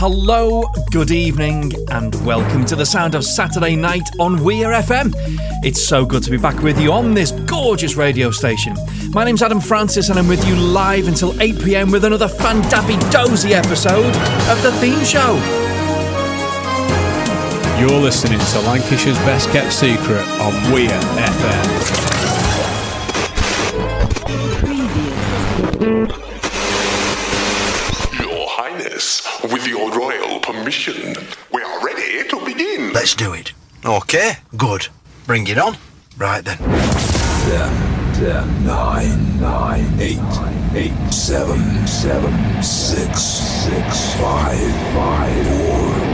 hello, good evening, and welcome to the sound of Saturday night on Weir FM. It's so good to be back with you on this gorgeous radio station. My name's Adam Francis, and I'm with you live until 8 pm with another fandappy dozy episode of the theme show. You're listening to Lancashire's Best Kept Secret on Weir FM. Royal we are ready to begin. Let's do it. Okay, good. Bring it on. Right then. Ten, ten, nine, nine, eight, eight, seven, seven, six, six, five, five, four, four,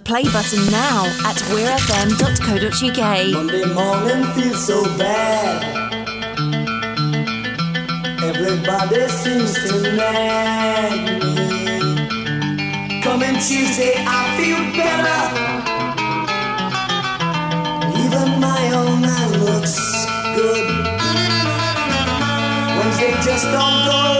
play button now at weirfm.co.uk. Monday morning feels so bad. Everybody seems to nag me. Coming Tuesday, I feel better. Even my own man looks good. Wednesday just don't go.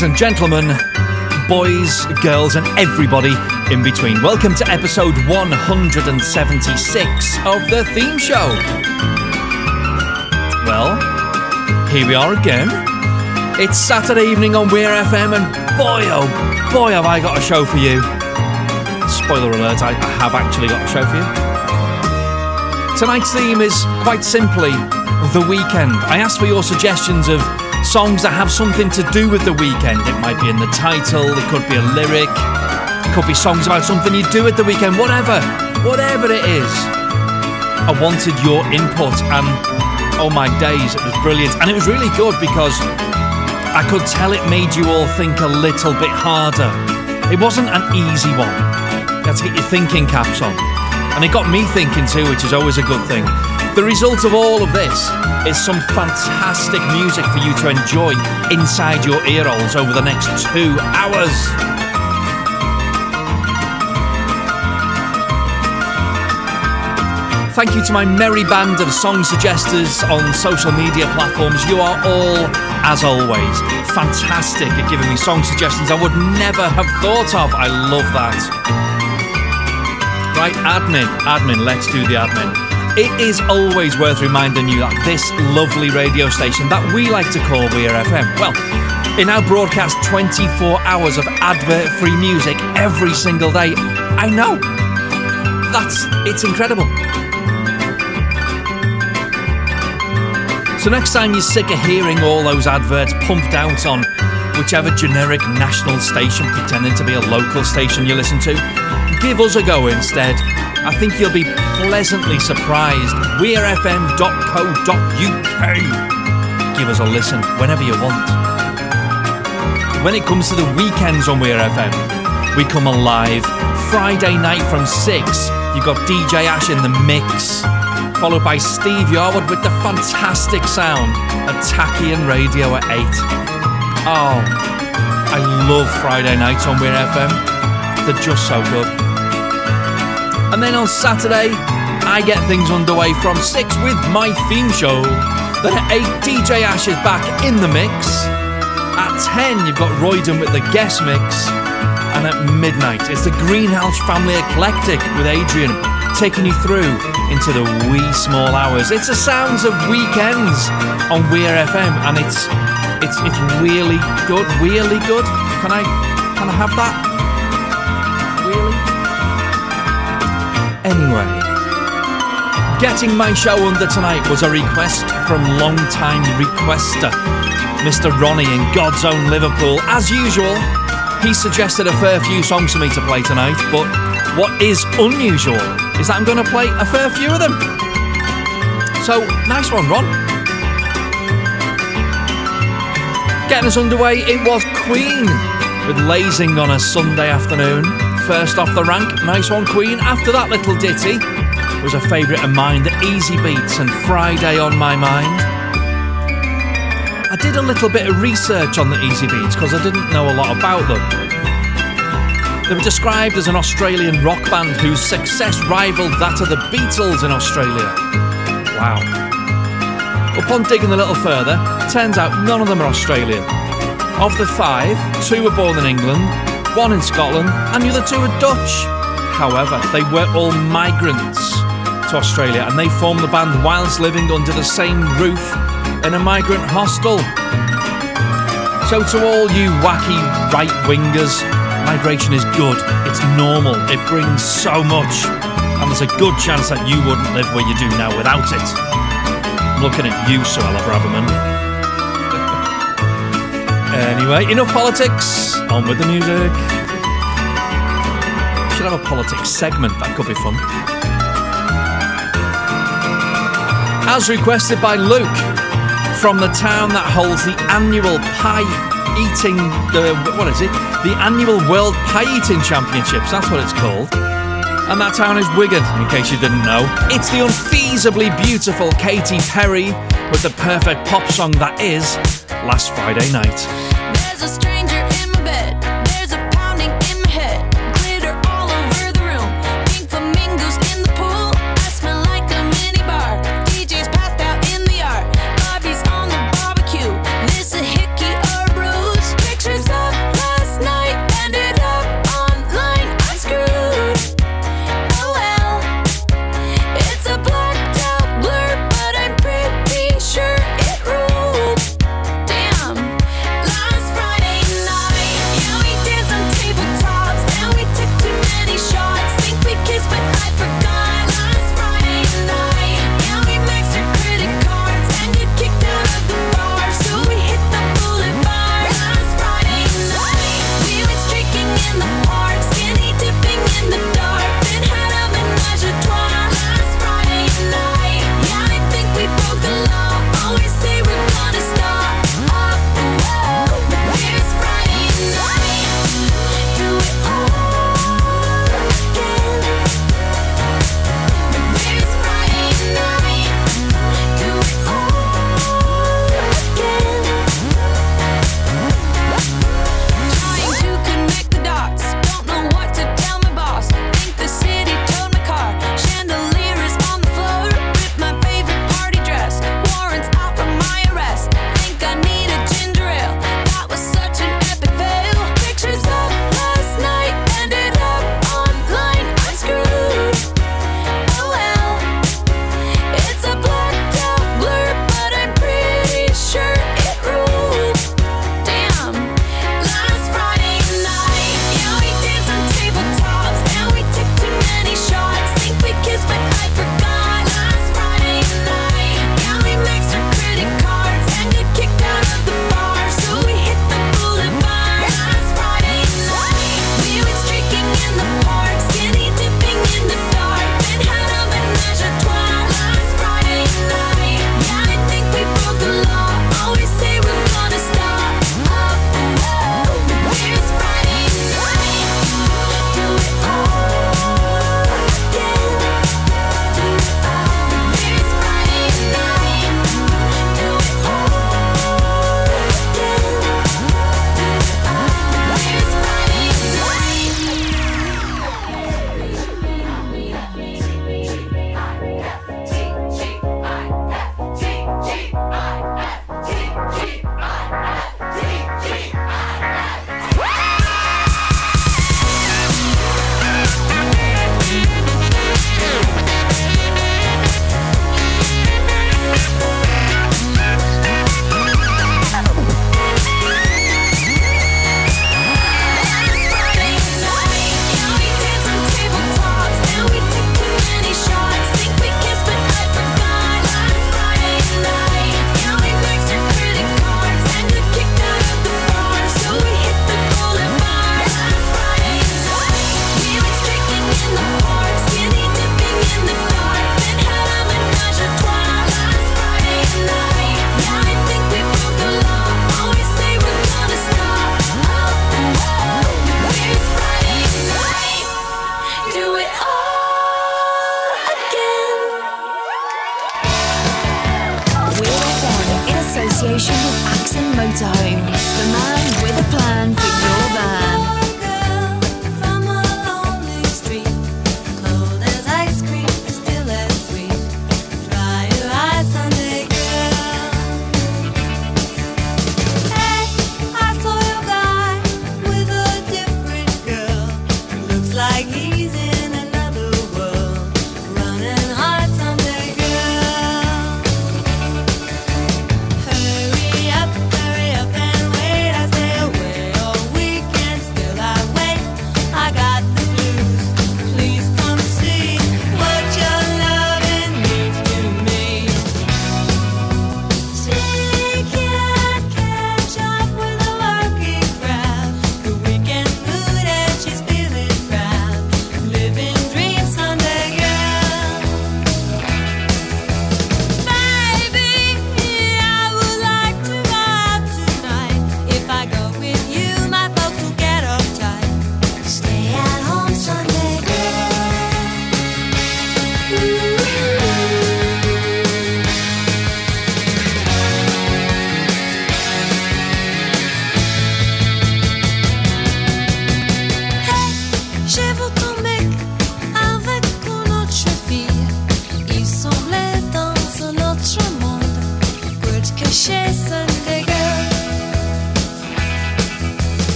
ladies and gentlemen, boys, girls, and everybody in between. Welcome to episode 176 of the theme show. Well, here we are again. It's Saturday evening on Weir FM, and boy, oh boy, have I got a show for you. Spoiler alert, I, I have actually got a show for you. Tonight's theme is quite simply the weekend. I asked for your suggestions of songs that have something to do with the weekend. It might be in the title, it could be a lyric, it could be songs about something you do at the weekend, whatever, whatever it is. I wanted your input, and oh my days, it was brilliant. And it was really good because I could tell it made you all think a little bit harder. It wasn't an easy one. You had to get your thinking caps on. And it got me thinking too, which is always a good thing. The result of all of this is some fantastic music for you to enjoy inside your ear holes over the next two hours. Thank you to my merry band of song suggesters on social media platforms. You are all, as always, fantastic at giving me song suggestions I would never have thought of. I love that. Right, admin, admin, let's do the admin. It is always worth reminding you that this lovely radio station that we like to call Weir FM, well, it now broadcasts 24 hours of advert free music every single day. I know. That's, it's incredible. So next time you're sick of hearing all those adverts pumped out on whichever generic national station pretending to be a local station you listen to, give us a go instead. I think you'll be pleasantly surprised. weirfm.co.uk. Give us a listen whenever you want. When it comes to the weekends on Weir FM, we come alive Friday night from 6. You've got DJ Ash in the mix followed by Steve Yarwood with the fantastic sound of Tachyon Radio at 8. Oh, I love Friday nights on Weir FM. They're just so good. And then on Saturday, I get things underway from 6 with my theme show. Then at 8, DJ Ash is back in the mix. At 10, you've got Royden with the guest mix. And at midnight, it's the Greenhouse Family Eclectic with Adrian taking you through into the wee small hours. It's the sounds of weekends on Weir FM, and it's it's it's really good, really good. Can I can I have that? Anyway, getting my show under tonight was a request from long-time requester, Mr. Ronnie in God's own Liverpool. As usual, he suggested a fair few songs for me to play tonight, but what is unusual is that I'm going to play a fair few of them. So, nice one, Ron. Getting us underway, it was Queen with Lazing on a Sunday afternoon. First off the rank, nice one, Queen. After that little ditty was a favourite of mine, the Easybeats and Friday on My Mind. I did a little bit of research on the Easybeats because I didn't know a lot about them. They were described as an Australian rock band whose success rivaled that of the Beatles in Australia. Wow. Upon digging a little further, turns out none of them are Australian. Of the five, two were born in England, one in Scotland, and the other two are Dutch. However, they were all migrants to Australia and they formed the band whilst living under the same roof in a migrant hostel. So, to all you wacky right wingers, migration is good, it's normal, it brings so much, and there's a good chance that you wouldn't live where you do now without it. I'm looking at you, Suella Braverman. Anyway, enough politics, on with the music. Should have a politics segment, that could be fun. As requested by Luke, from the town that holds the annual pie eating the what is it? The annual World Pie Eating Championships. That's what it's called. And that town is Wigan, in case you didn't know. It's the unfeasibly beautiful Katy Perry with the perfect pop song that is Last Friday Night. A stranger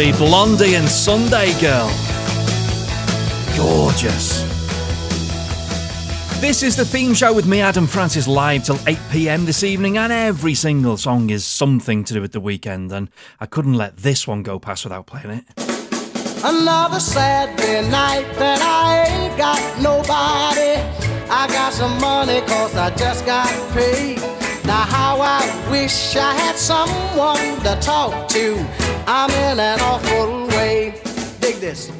Blondie, Blondie and Sunday Girl. Gorgeous. This is the theme show with me, Adam Francis, live till 8 pm this evening, and every single song is something to do with the weekend, and I couldn't let this one go past without playing it. Another Saturday night that I ain't got nobody. I got some money cause I just got paid. Now how I wish I had someone to talk to. I'm in an awful way. Dig this.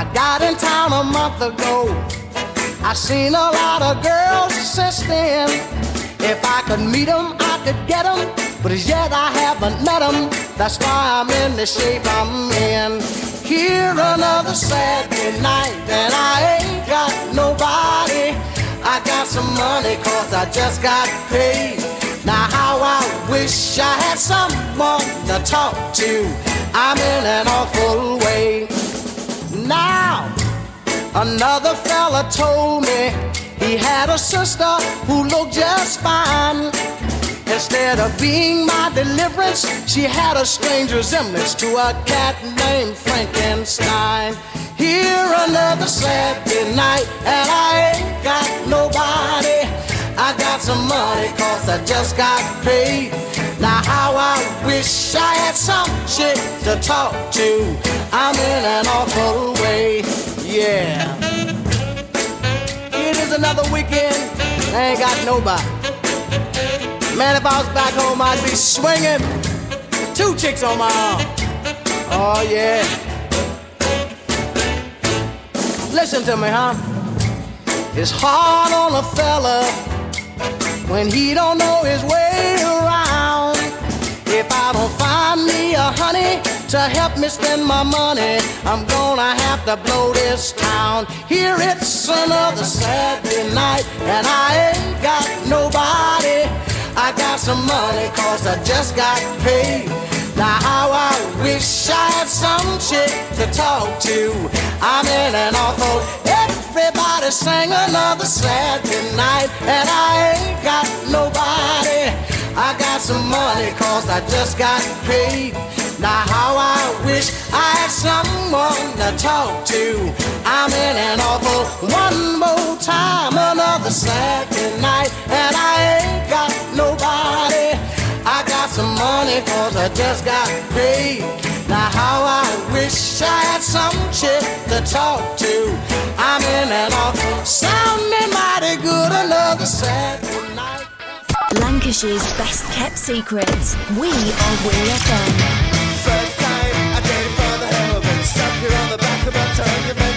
I got in town a month ago. I seen a lot of girls since then. If I could meet 'em, I could get 'em. But as yet I haven't met 'em. That's why I'm in the shape I'm in. Here another Saturday night, and I ain't got nobody. I got some money cause I just got paid. Now how I wish I had someone to talk to. I'm in an awful way. Now Another fella told me he had a sister who looked just fine. Instead of being my deliverance, she had a strange resemblance to a cat named Frankenstein. Here another Saturday night, and I ain't got nobody. I got some money cause I just got paid. Now how I wish I had some chick to talk to. I'm in an awful way, yeah. It is another weekend, I ain't got nobody. Man, if I was back home, I'd be swinging. Two chicks on my arm. Oh yeah. Listen to me, huh? It's hard on a fella when he don't know his way around. If I don't find me a honey to help me spend my money, I'm gonna have to blow this town. Here it's another Saturday night, and I ain't got nobody. I got some money cause I just got paid. Now I wish I had some chick to talk to. I'm in an awful everybody sang another Saturday night and I ain't got nobody. I got some money cause I just got paid. Now how I wish I had someone to talk to. I'm in an awful one more time, another Saturday night, and I ain't got nobody. I got some money cause I just got paid. Now how I wish I had some chick to talk to. I'm in an awful sounding mighty good another Saturday night. Lancashire's best kept secrets. We are Weir FM. First time I did it for the hell of it. Stuck it on the back of my tongue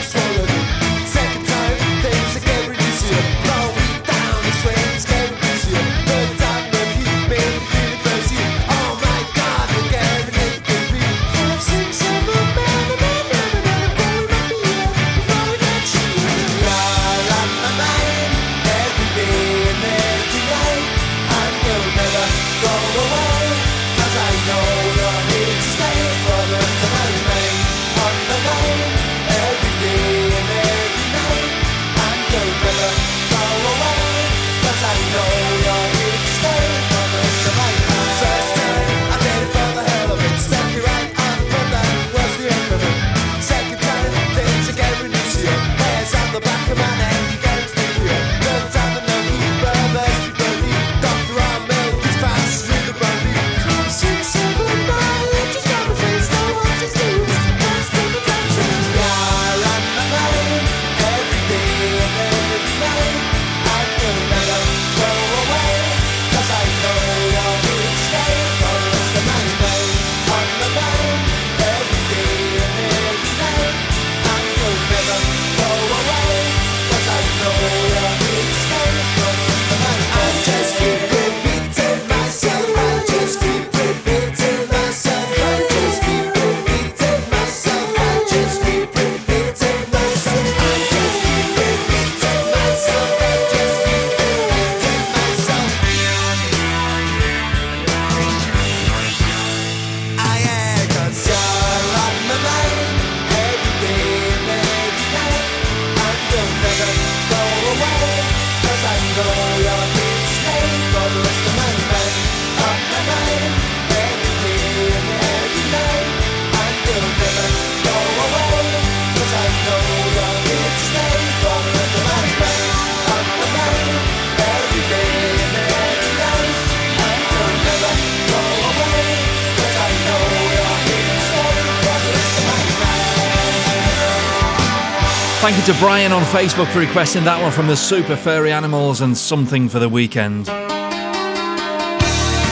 to Brian on Facebook for requesting that one from the Super Furry Animals and Something for the Weekend.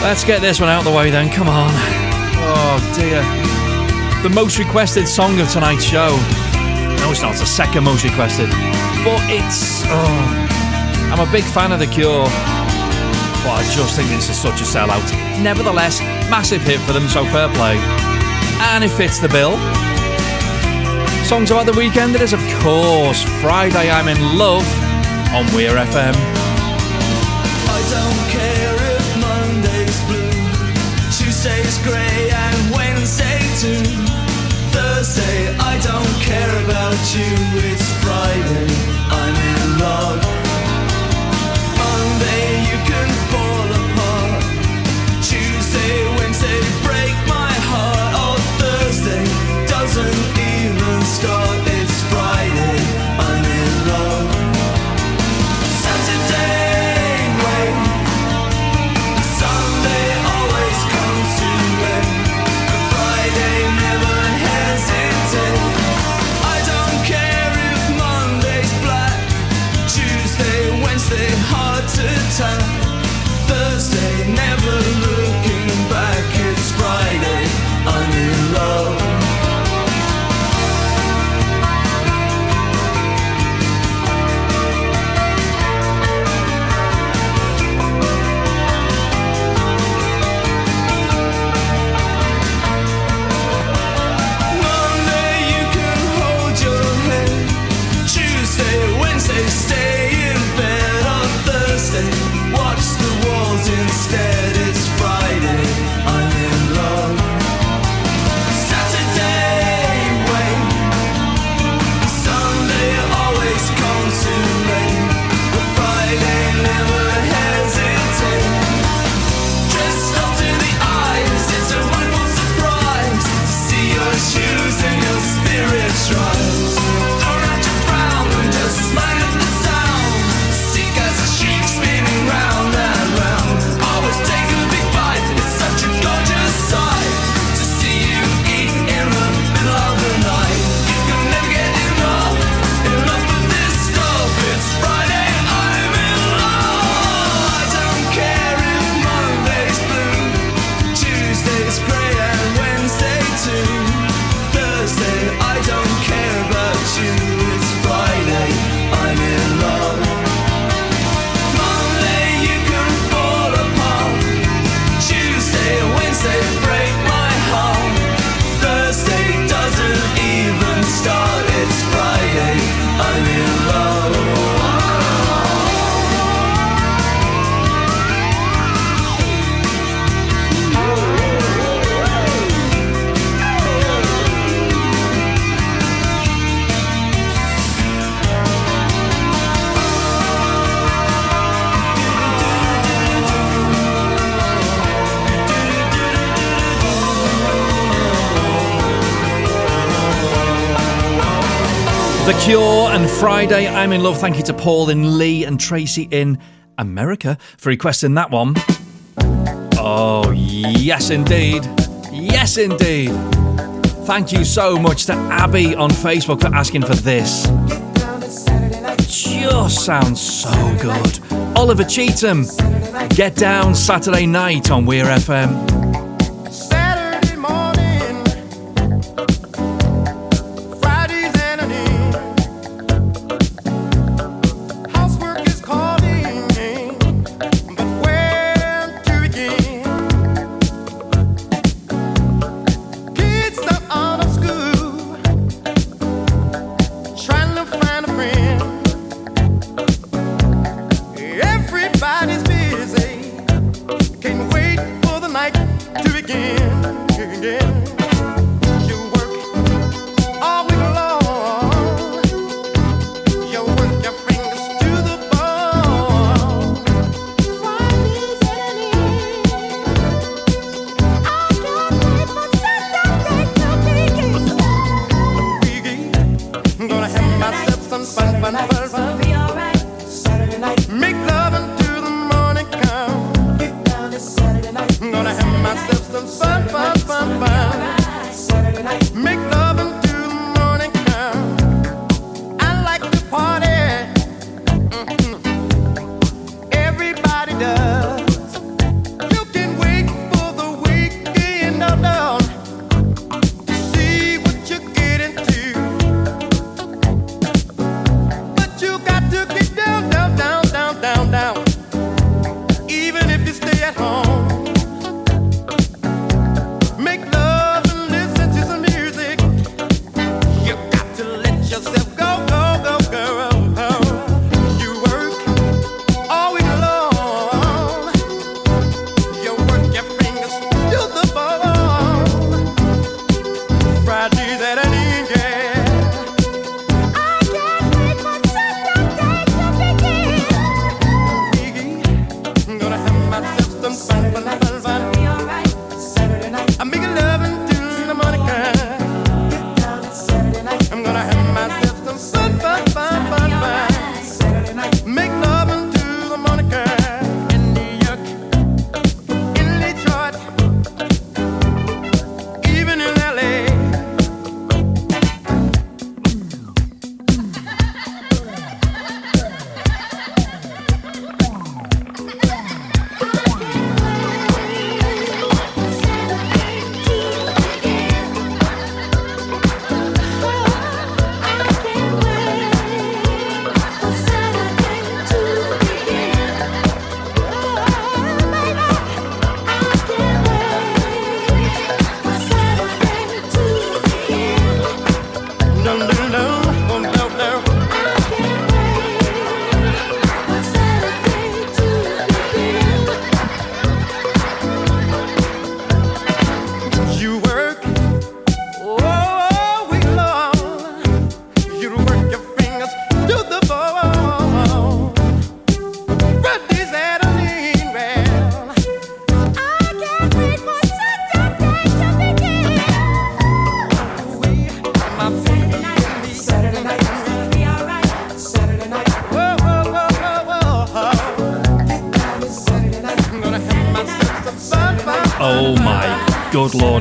Let's get this one out of the way then, come on. Oh dear. The most requested song of tonight's show. No, it's not, it's the second most requested. But it's. Oh. I'm a big fan of The Cure. But I just think this is such a sellout. Nevertheless, massive hit for them, so fair play. And it fits the bill. Songs about the weekend, it is, of course, Friday I'm in Love on Weir FM. I don't care about you. It's Friday, I'm Friday I'm in Love. Thank you to Paul in Leigh and Tracy in America for requesting that one. Oh, yes, indeed. Yes, indeed. Thank you so much to Abby on Facebook for asking for this. Just sounds so good. Oliver Cheatham, Get Down Saturday night on Weir FM.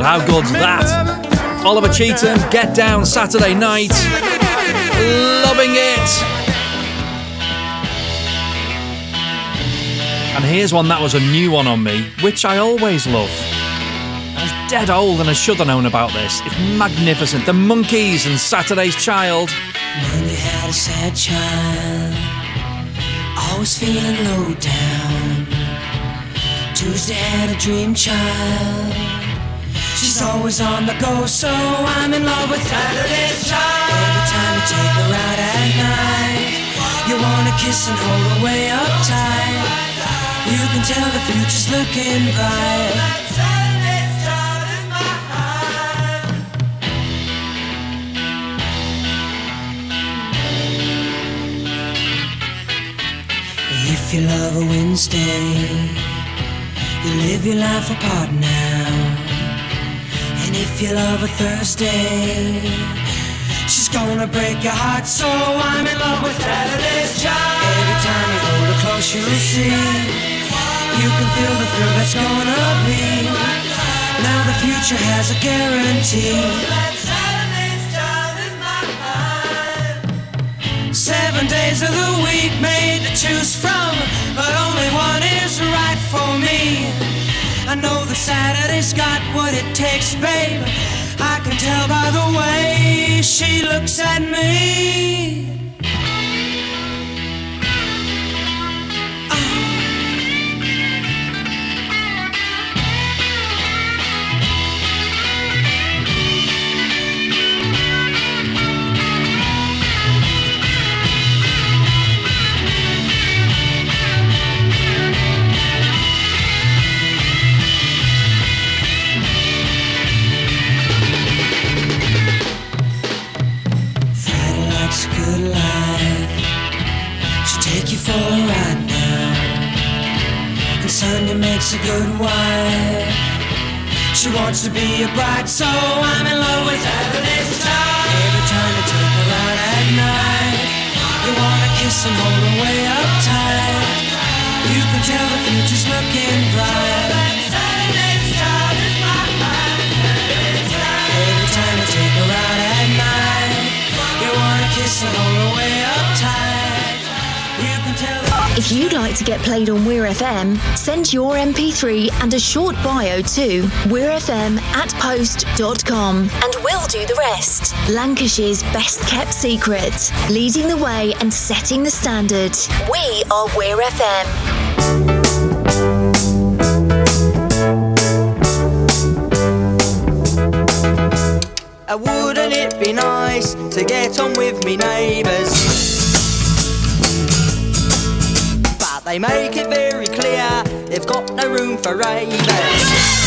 How good's that? Oliver Cheatham, Get Down Saturday night. Loving it. And here's one that was a new one on me, which I always love. I was dead old and I should have known about this. It's magnificent. The Monkees and Saturday's Child. Monday had a sad child, always feeling low down. Tuesday had a dream child, she's always on the go, so I'm in love with Saturday's child. Every time you take her out at night, you wanna kiss and hold her way up tight. You can tell the future's looking bright. If you love a Wednesday, you live your life apart now. You love a Thursday, she's gonna break your heart. So I'm in love with Saturday's child. Every time you hold her close, you'll see. You can feel the thrill that's gonna be. Now the future has a guarantee. Seven days of the week made to choose from, but only one is right for me. Saturday's got what it takes, babe. I can tell by the way she looks at me. A good wife. She wants to be a bride, so I'm in love with Saturday's child. Every time you take her out at night, you wanna kiss and hold her way up tight. You can tell the future's looking bright. Every time you take her out at night, you wanna kiss and hold If you'd like to get played on Weir FM, send your MP3 and a short bio to weirfm at post.com and we'll do the rest. Lancashire's best kept secret, leading the way and setting the standard. We are Weir FM. Uh, wouldn't it be nice to get on with me neighbours? They make it very clear they've got no room for ravers.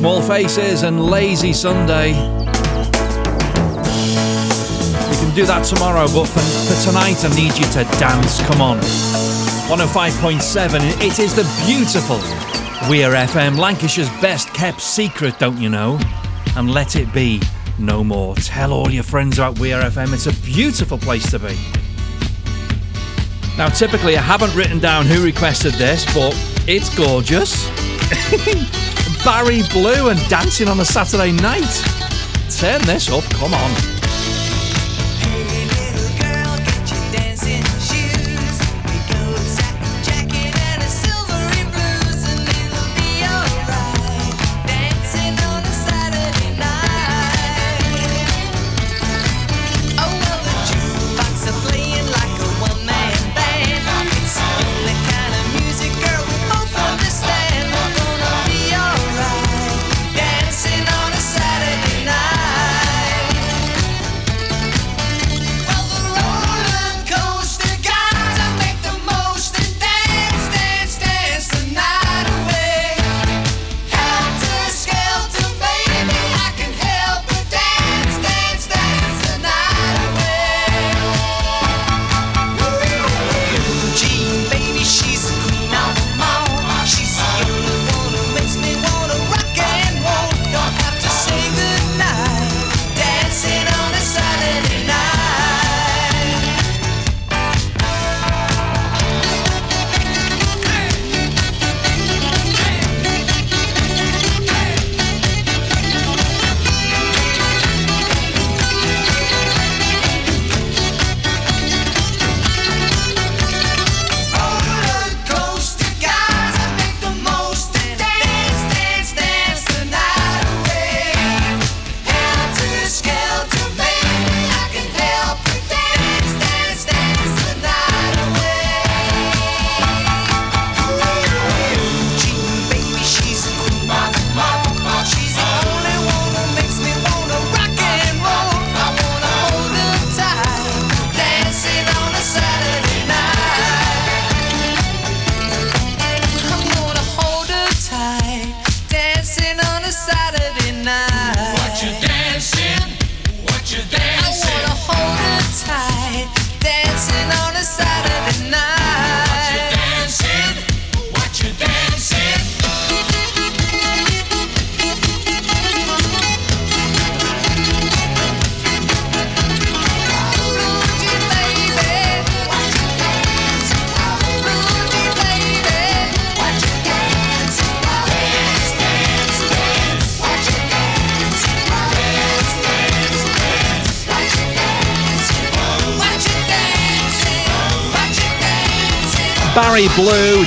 Small Faces and Lazy Sunday. We can do that tomorrow, but for, for tonight, I need you to dance. Come on. 105.7, it is the beautiful Weir FM, Lancashire's best kept secret, don't you know? And let it be no more. Tell all your friends about Weir FM, it's a beautiful place to be. Now, typically, I haven't written down who requested this, but it's gorgeous. Barry Blue and dancing on a Saturday night. Turn this up, come on.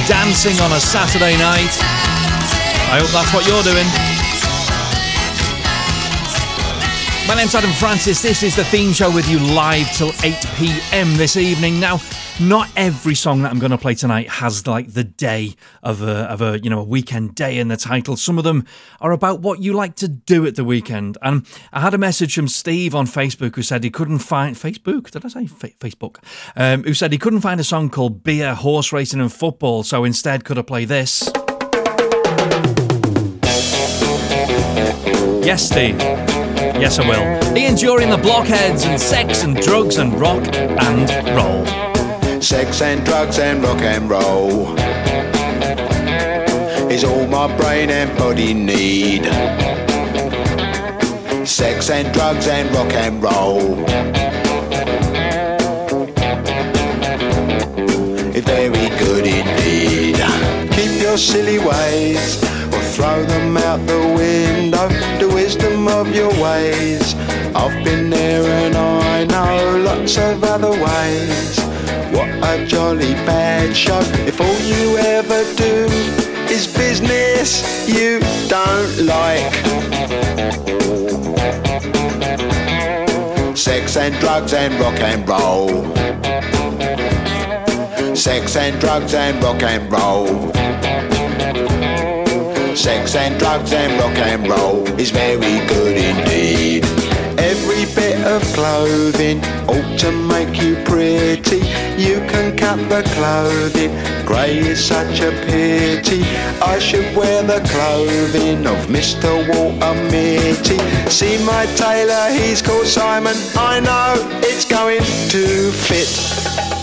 Dancing on a Saturday night. I hope that's what you're doing. My name's Adam Francis. This is the theme show with you live till 8 pm this evening. Now, not every song that I'm going to play tonight has like the day of a, of a you know a weekend day in the title. Some of them are about what you like to do at the weekend. And I had a message from Steve on Facebook who said he couldn't find Facebook. Did I say Fa- Facebook? Um, who said he couldn't find a song called "Beer, Horse Racing and Football," so instead could I play this? Yes, Steve. Yes, I will. Ian Dury and the Blockheads and sex and drugs and rock and roll. Sex and drugs and rock and roll is all my brain and body need. Sex and drugs and rock and roll. It's very good indeed. Keep your silly ways or throw them out the window. The wisdom of your ways. I've been there and I know lots of other ways. What a jolly bad show. If all you ever do is business you don't like. Sex and drugs and rock and roll. Sex and drugs and rock and roll. Sex and drugs and rock and roll is very good indeed. Every bit of clothing ought to make you pretty. You can cut the clothing, grey is such a pity. I should wear the clothing of Mr. Walter Mitty. See my tailor, he's called Simon. I know it's going to fit.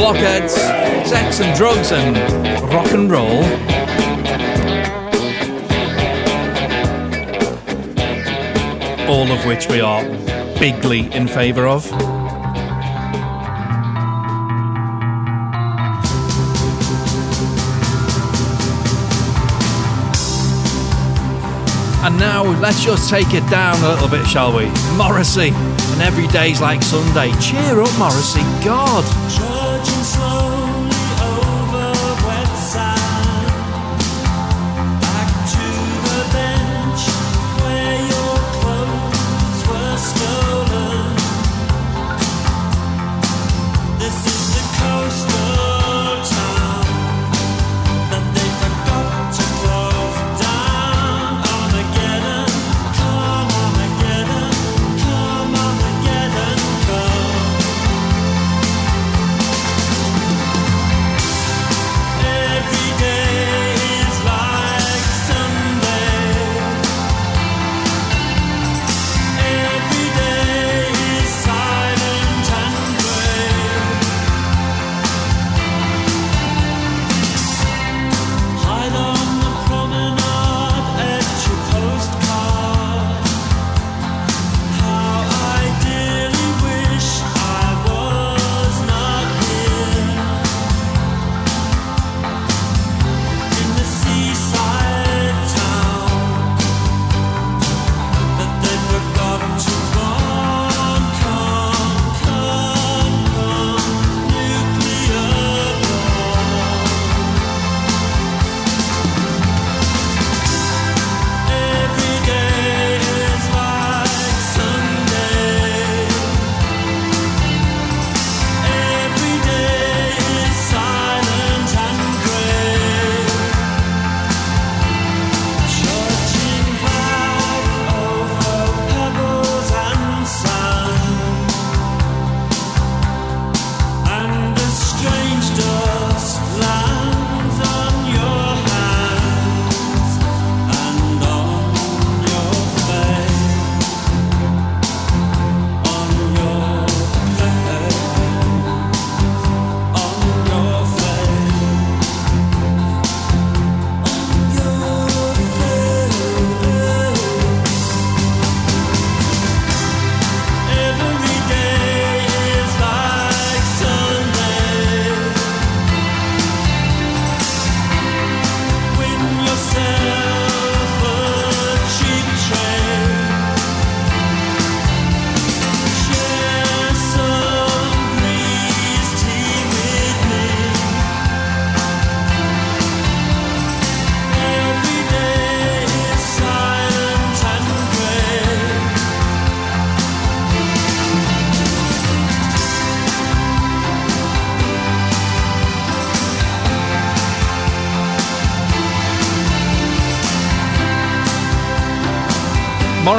Blockheads, sex and drugs and rock and roll. All of which we are bigly in favour of. And now let's just take it down a little bit, shall we? Morrissey, and every day's like Sunday. Cheer up, Morrissey. God.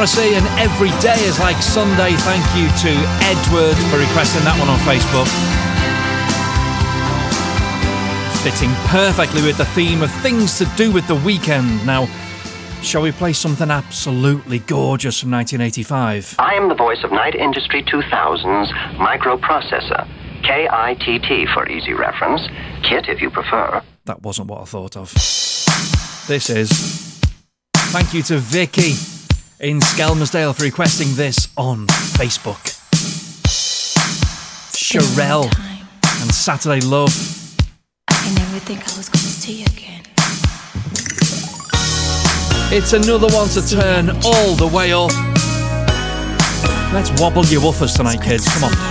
Morrissey and Every Day is Like Sunday. Thank you to Edward for requesting that one on Facebook. Fitting perfectly with the theme of things to do with the weekend. Now, shall we play something absolutely gorgeous from 1985? I am the voice of Knight Industry 2000's microprocessor. K-I-T-T for easy reference. KIT if you prefer. That wasn't what I thought of. This is. Thank you to Vicky in Skelmersdale for requesting this on Facebook. Cherrelle and Saturday Love. I never think I was gonna see you again. It's another one to turn all the way up. Let's wobble your woofers tonight, kids. Come on.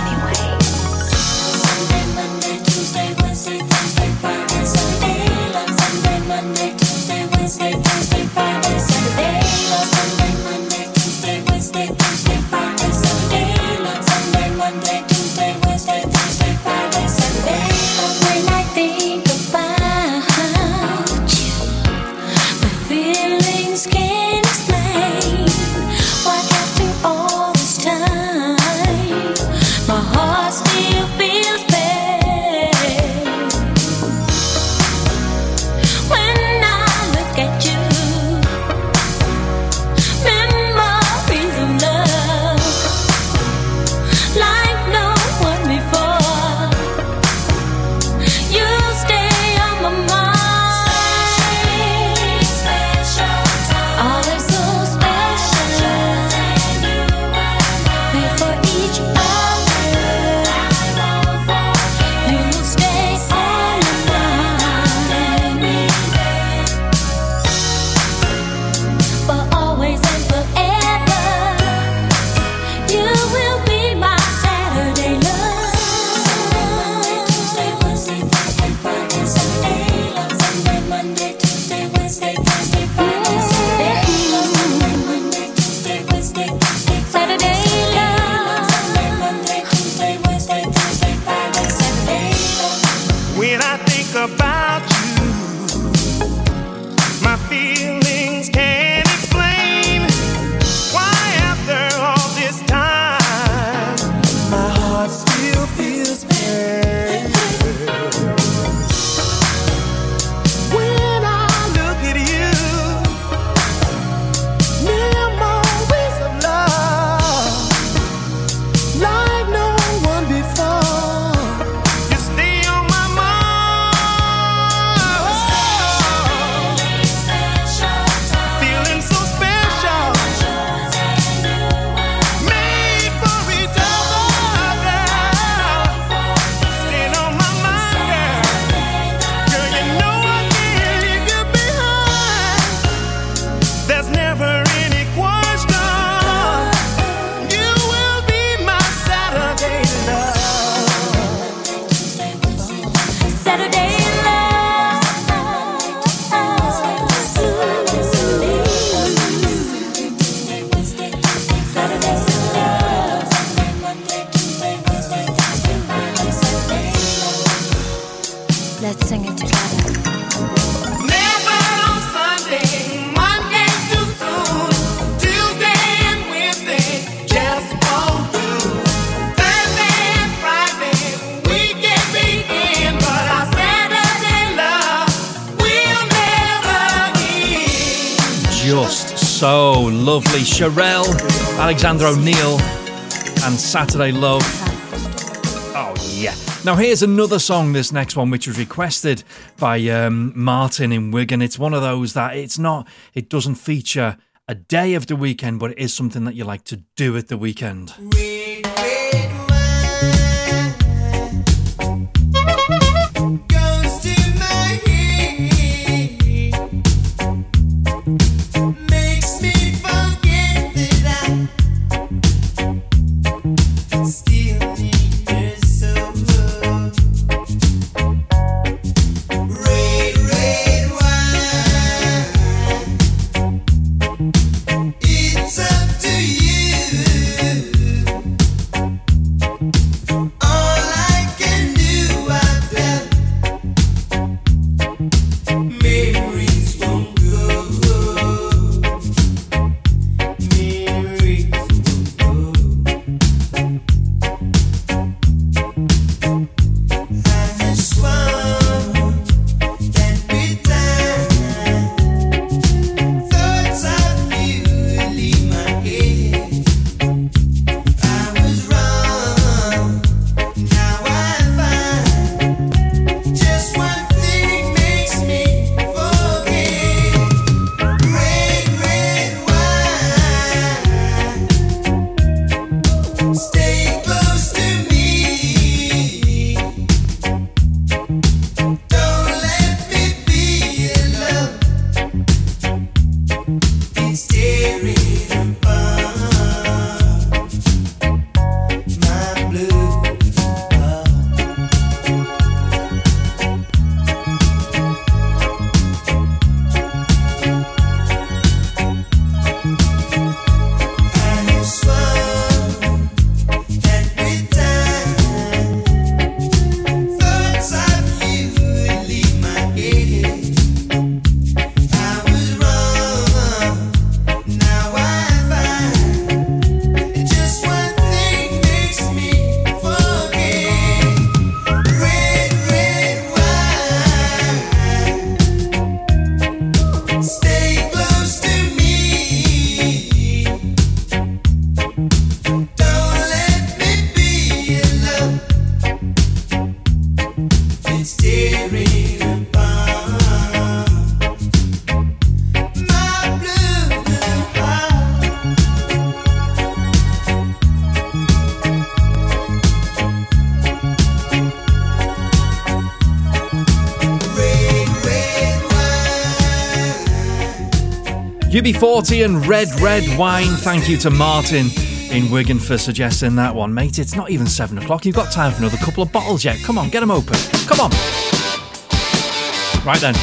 Alexander O'Neal, and Saturday Love. Oh, yeah. Now, here's another song, this next one, which was requested by um, Martin in Wigan. It's one of those that it's not, it doesn't feature a day of the weekend, but it is something that you like to do at the weekend. Goes UB40 and Red Red Wine. Thank you to Martin in Wigan for suggesting that one. Mate, it's not even seven o'clock. You've got time for another couple of bottles yet. Come on, get them open. Come on. Right then.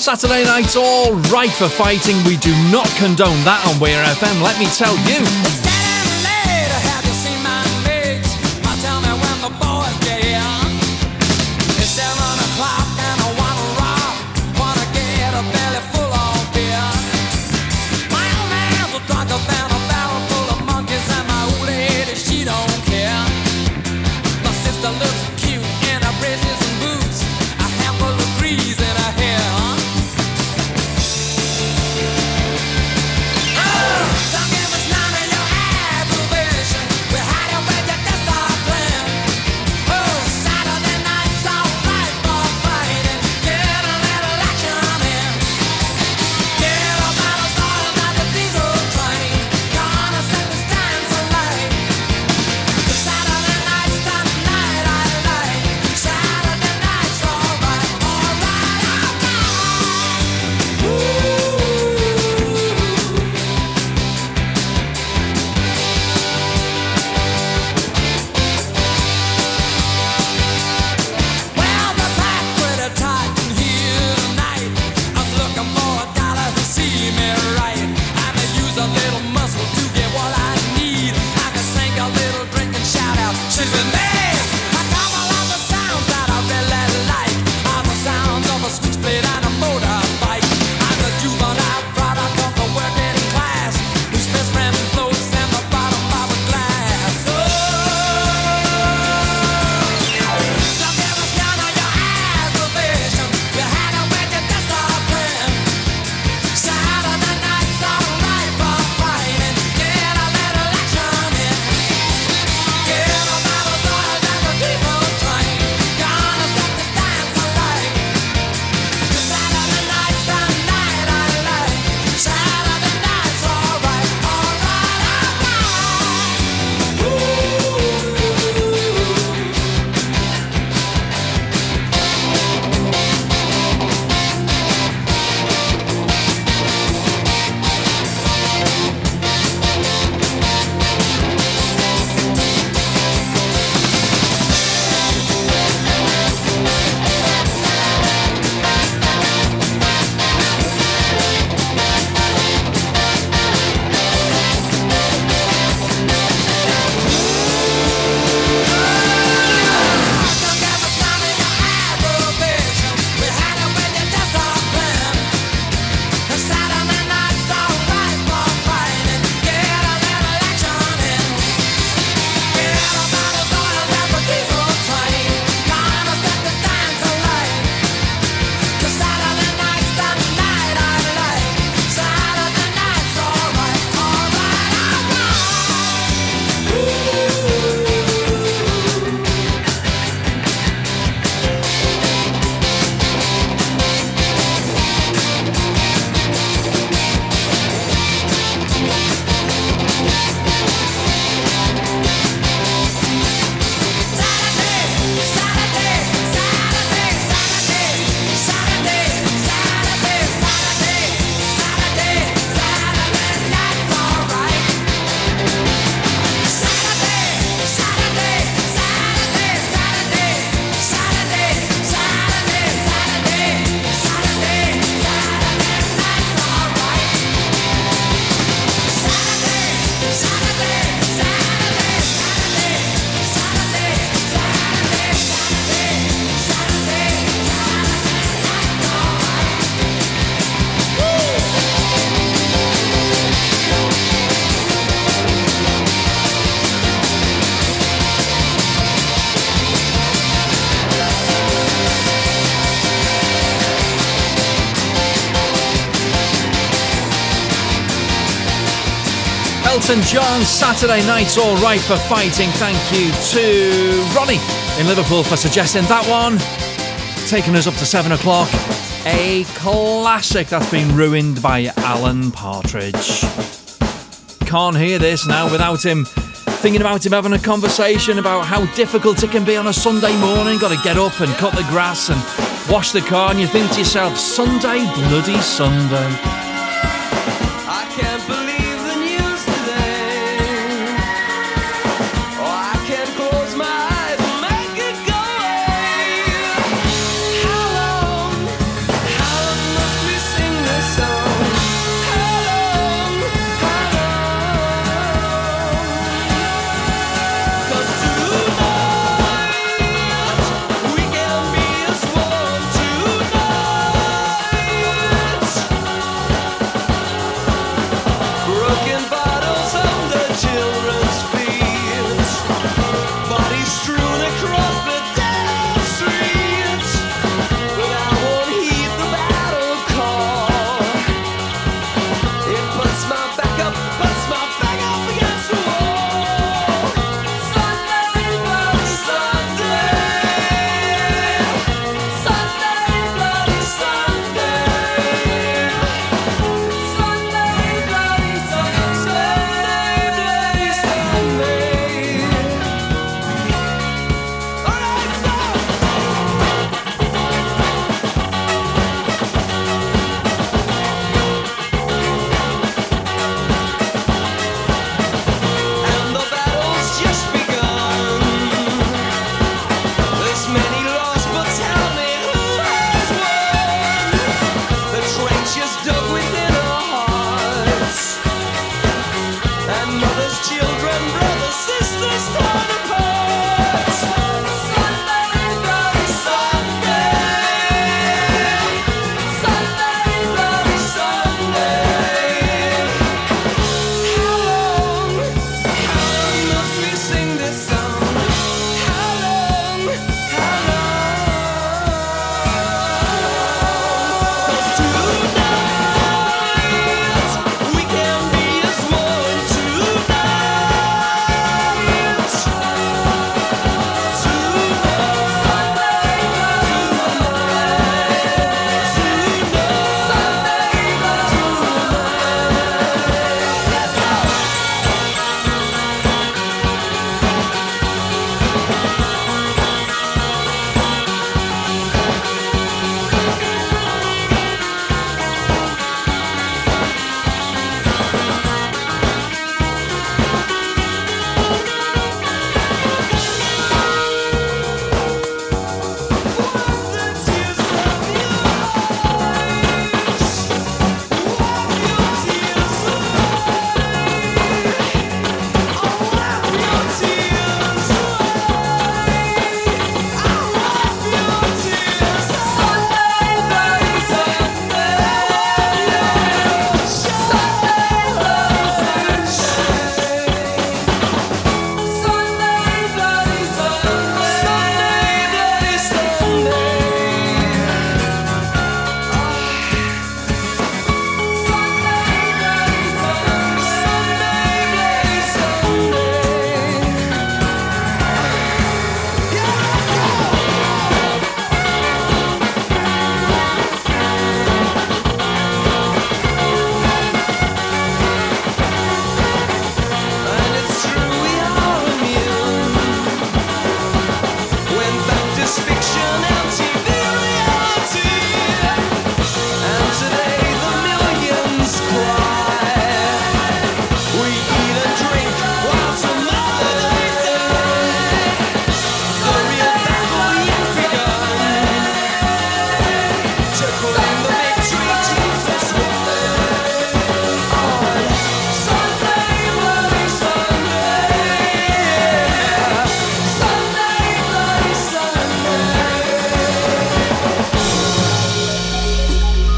Saturday night's all right for fighting. We do not condone that on Weir FM, let me tell you. Elton John, Saturday night's all right for fighting. Thank you to Ronnie in Liverpool for suggesting that one. Taking us up to seven o'clock. A classic that's been ruined by Alan Partridge. Can't hear this now without him thinking about him having a conversation about how difficult it can be on a Sunday morning. Got to get up and cut the grass and wash the car, and you think to yourself, Sunday, bloody Sunday. I can't believe.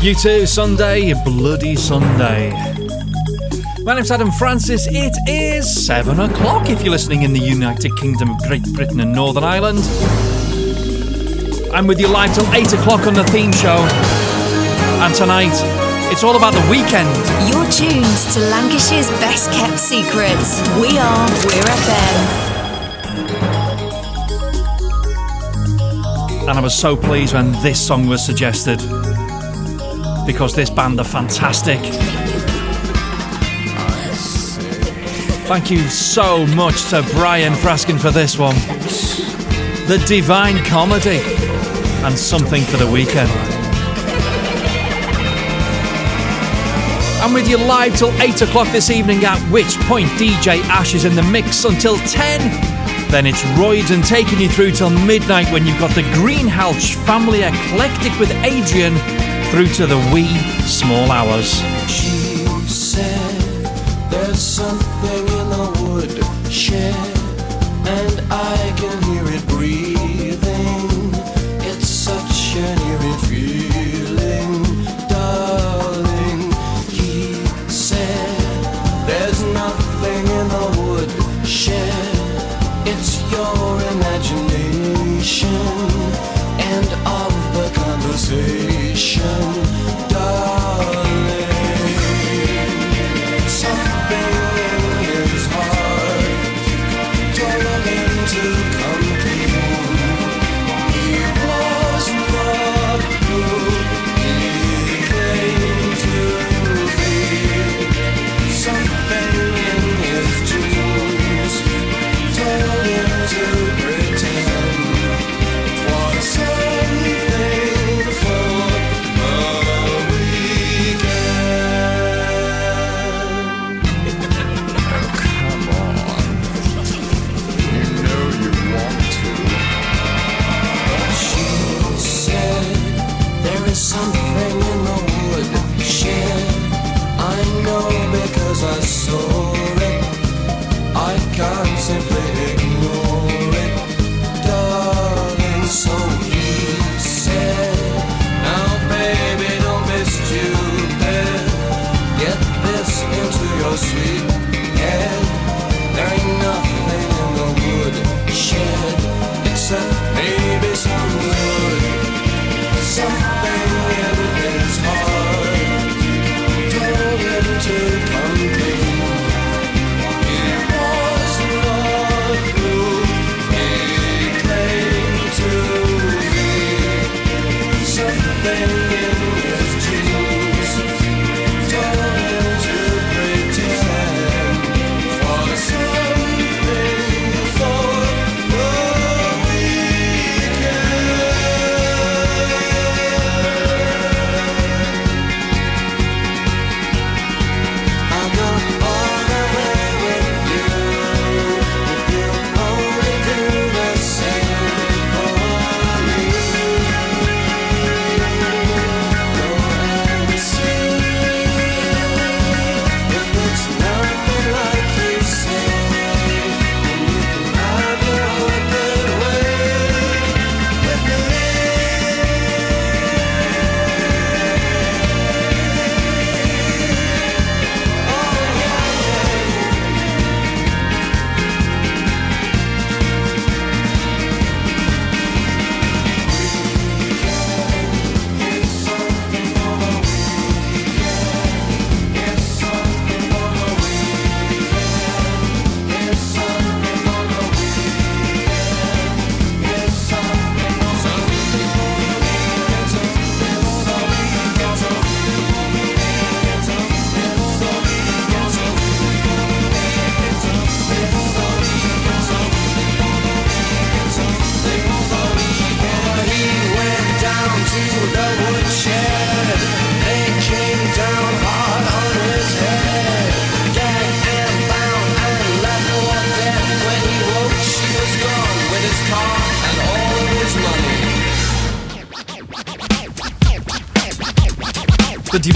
U2, Sunday, bloody Sunday. My name's Adam Francis. It is 7 o'clock if you're listening in the United Kingdom of Great Britain and Northern Ireland. I'm with you live till 8 o'clock on the theme show. And tonight, it's all about the weekend. You're tuned to Lancashire's best kept secrets. We are Weir FM. And I was so pleased when this song was suggested because this band are fantastic. Thank you so much to Brian Fraskin for this one. The Divine Comedy and something for the weekend. I'm with you live till 8 o'clock this evening, at which point DJ Ash is in the mix until 10 then it's Royden and taking you through till midnight when you've got the Greenhouse Family Eclectic with Adrian through to the wee small hours.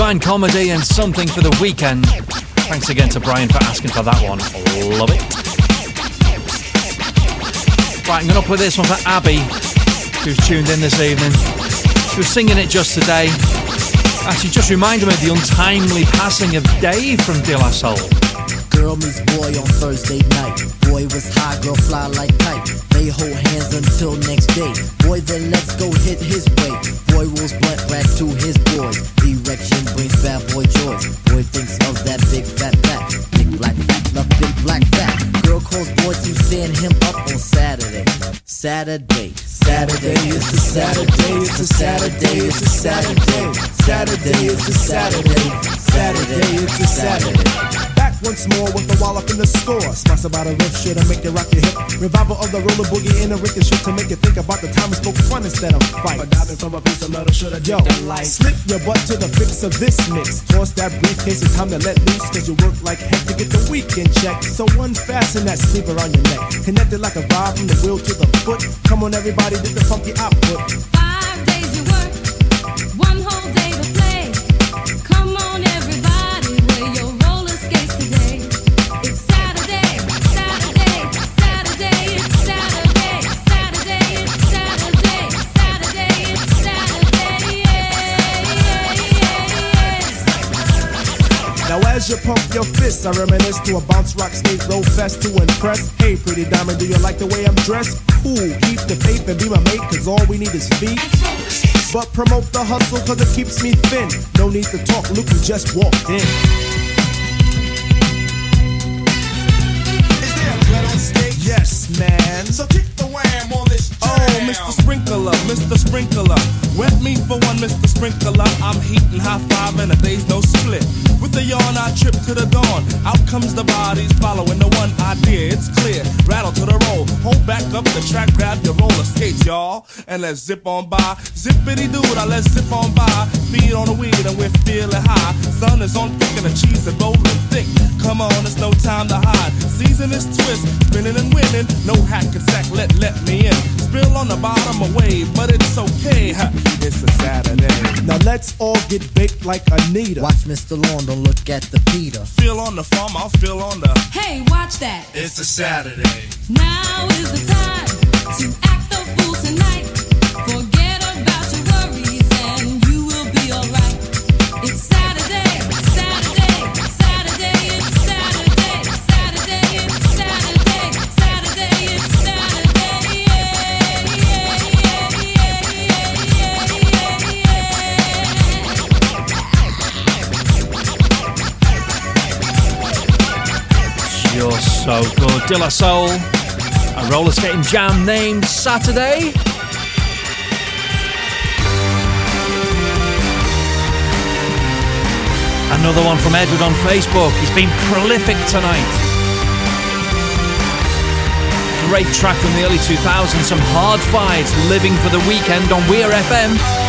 Divine Comedy and something for the weekend. Thanks again to Brian for asking for that one. Love it. Right, I'm going to play this one for Abby, who's tuned in this evening. She was singing it just today. Actually, just reminded me of the untimely passing of Dave from De La Soul. Girl meets boy on Thursday night. Boy was high, girl fly like kite. They hold hands until next day. Boy then let's go hit his way. Boy rolls blunt back to his boys. Erection brings bad boy joy. Boy thinks of that big fat fat. Big black fat, love big black fat. Girl calls boy to send him up on Saturday. Saturday. Saturday is the Saturday, it's a Saturday, it's a Saturday. Saturday is the Saturday. Saturday is the Saturday. Back once more with the wall up in the score. Sponsored by the riff should make you rock your hip. Revival of the roller boogie in a Ricky shit to make you think about the time we spoke fun instead of fight. But diving from a piece of metal should have Yo, slip your butt to the fix of this mix. Toss that briefcase, it's time to let loose. Cause you work like heck to get the weekend check. So unfasten that sleeper on your neck. Connected like a vibe from the wheel to the foot. Come on, everybody, get the funky output. As you pump your fists, I reminisce to a bounce rock skate roll fest to impress. Hey, pretty diamond, do you like the way I'm dressed? Cool, keep the faith and be my mate, cause all we need is feet. But promote the hustle cause it keeps me thin. No need to talk, Luke, we just walked in. Yes, man. So kick Mr. Sprinkler, Mr. Sprinkler. Wet me for one, Mr. Sprinkler. I'm heating high five and a day's no split. With a yawn, I trip to the dawn. Out comes the bodies following the one idea. It's clear. Rattle to the roll. Hold back up the track, grab your roller skates, y'all. And let's zip on by. Zippity doo I let's zip on by. Feed on the weed and we're feeling high. Sun is on thick and the cheese is rolling thick. Come on, it's no time to hide. Season is twist, spinning and winning. No hack and sack, let let me in. Spill on the bottom of wave, but it's okay. ha, It's a Saturday. Now let's all get baked like Anita. Watch Mr. Lawn, don't look at the Peter. Feel on the farm, I'll feel on the. Hey, watch that. It's a Saturday. Now is the time to act so good. De La Soul, a roller skating jam named Saturday. Another one from Edward on Facebook. He's been prolific tonight. Great track from the early 2000s, some hard fights, living for the weekend on Weir FM.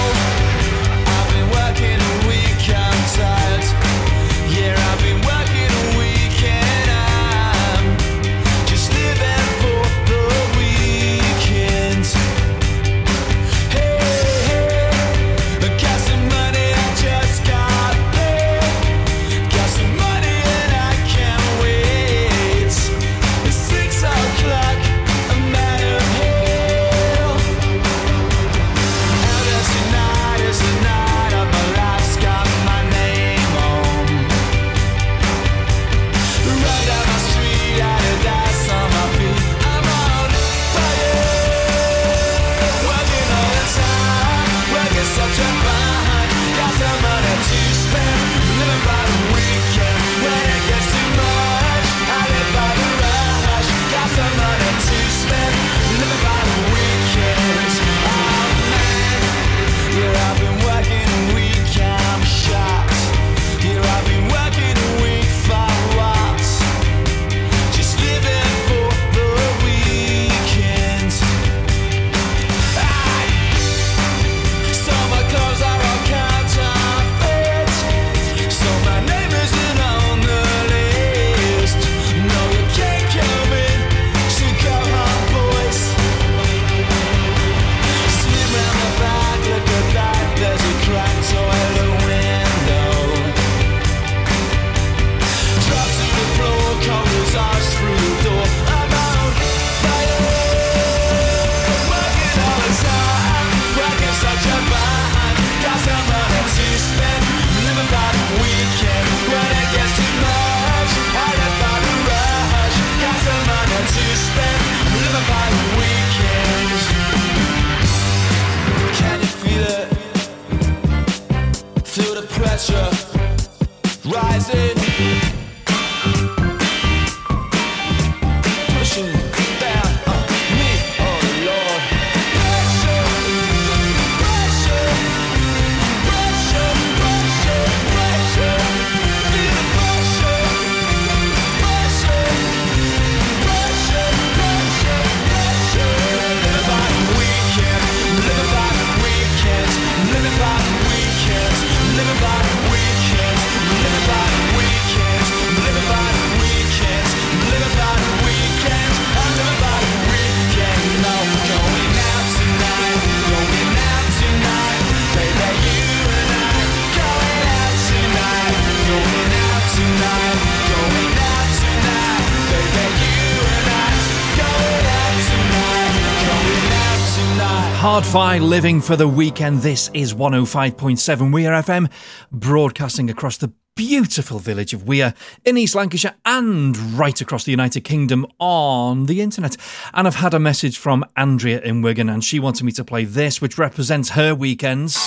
Hard Fi living for the weekend. This is 105.7 Weir FM, broadcasting across the beautiful village of Weir in East Lancashire and right across the United Kingdom on the internet. And I've had a message from Andrea in Wigan, and she wanted me to play this, which represents her weekends.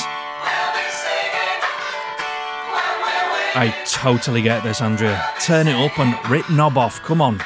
I totally get this, Andrea. Turn it up and rip knob off. Come on.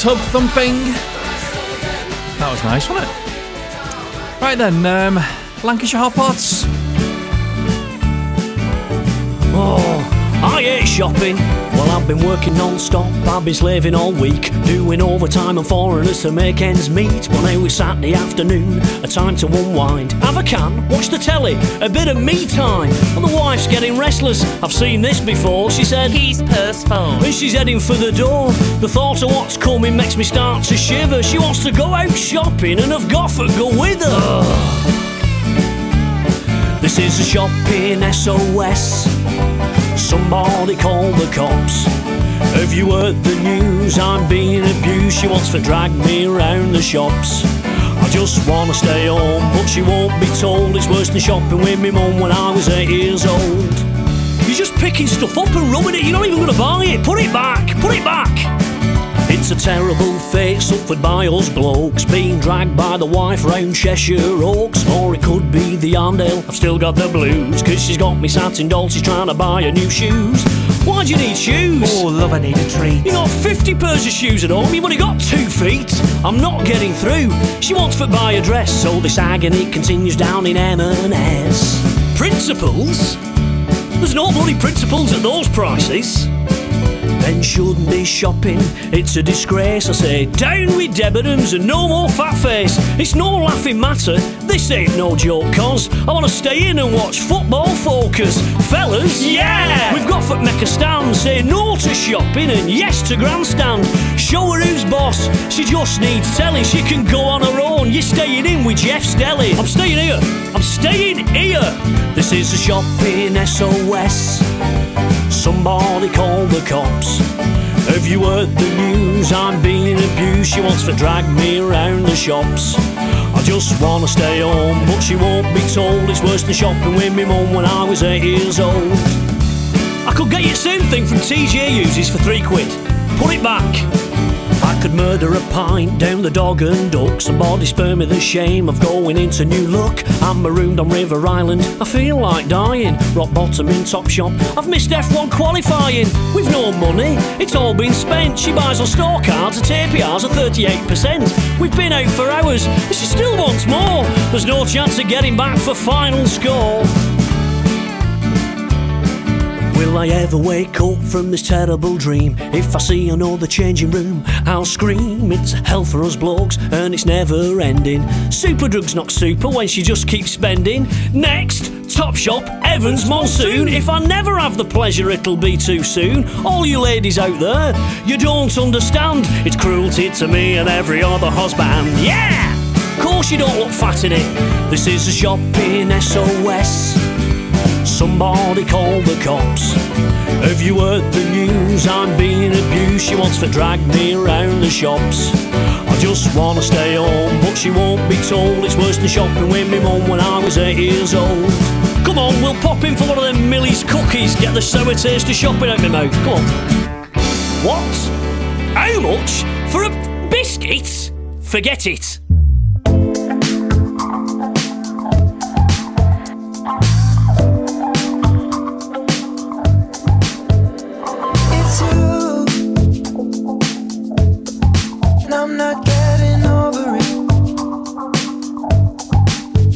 Tub thumping. That was nice, wasn't it? Right then, um, Lancashire Hotpots. Oh, I hate shopping. Well, I've been working non-stop. I've been slaving all week, doing overtime and foreigners to make ends meet. Well, now it's Saturday afternoon, a time to unwind. Have a can, watch the telly, a bit of me time. And the wife's getting restless. I've seen this before. She said, "He's purse-full," and she's heading for the door. The thought of what's coming makes me start to shiver. She wants to go out shopping, and I've got to go with her. This is a shopping SOS. Somebody call the cops. Have you heard the news? I'm being abused. She wants to drag me around the shops. I just wanna stay home, but she won't be told. It's worse than shopping with me mum when I was eight years old. You're just picking stuff up and rubbing it. You're not even gonna buy it. Put it back. Put it back. It's a terrible fate suffered by us blokes. Being dragged by the wife round Cheshire Oaks. Or it could be the Arndale. I've still got the blues Cause she's got me sat in She's trying to buy her new shoes. Why do you need shoes? Oh love I need a treat. You got 50 pairs of shoes at home. You've only got two feet. I'm not getting through. She wants to buy a dress. So this agony continues down in M&S Principles? There's no bloody principles at those prices Men shouldn't be shopping, it's a disgrace. I say, down with Debenhams and no more FatFace. It's no laughing matter, this ain't no joke, cause I wanna stay in and watch football focus. Fellas, yeah! We've got make a stand, say no to shopping and yes to grandstand. Show her who's boss, she just needs telling. She can go on her own, you're staying in with Jeff Stelling. I'm staying here, I'm staying here. This is a shopping SOS. Somebody call the cops. Have you heard the news? I'm being abused. She wants to drag me around the shops. I just wanna stay home, but she won't be told. It's worse than shopping with me mum when I was eight years old. I could get you the same thing from TJ Hughes for three quid. Put it back. I could murder a pint down the dog and duck. Somebody spare me the shame of going into New Look. I'm marooned on River Island. I feel like dying. Rock bottom in Top Shop. I've missed F1 qualifying. We've no money. It's all been spent. She buys on store cards at APRs at 38%. We've been out for hours. She still wants more. There's no chance of getting back for final score. Will I ever wake up from this terrible dream? If I see another changing room, I'll scream. It's hell for us blokes, and it's never ending. Superdrug's not super when she just keeps spending. Next, Top Shop, Evans Monsoon. If I never have the pleasure, it'll be too soon. All you ladies out there, you don't understand. It's cruelty to me and every other husband. Yeah! Of course you don't look fat in it. This is a shopping SOS. Somebody call the cops. Have you heard the news? I'm being abused. She wants to drag me around the shops. I just wanna stay home, but she won't be told. It's worse than shopping with me mum when I was eight years old. Come on, we'll pop in for one of them Millie's cookies. Get the sour taste of shopping out my mouth. Come on. What? How much for a biscuit? Forget it.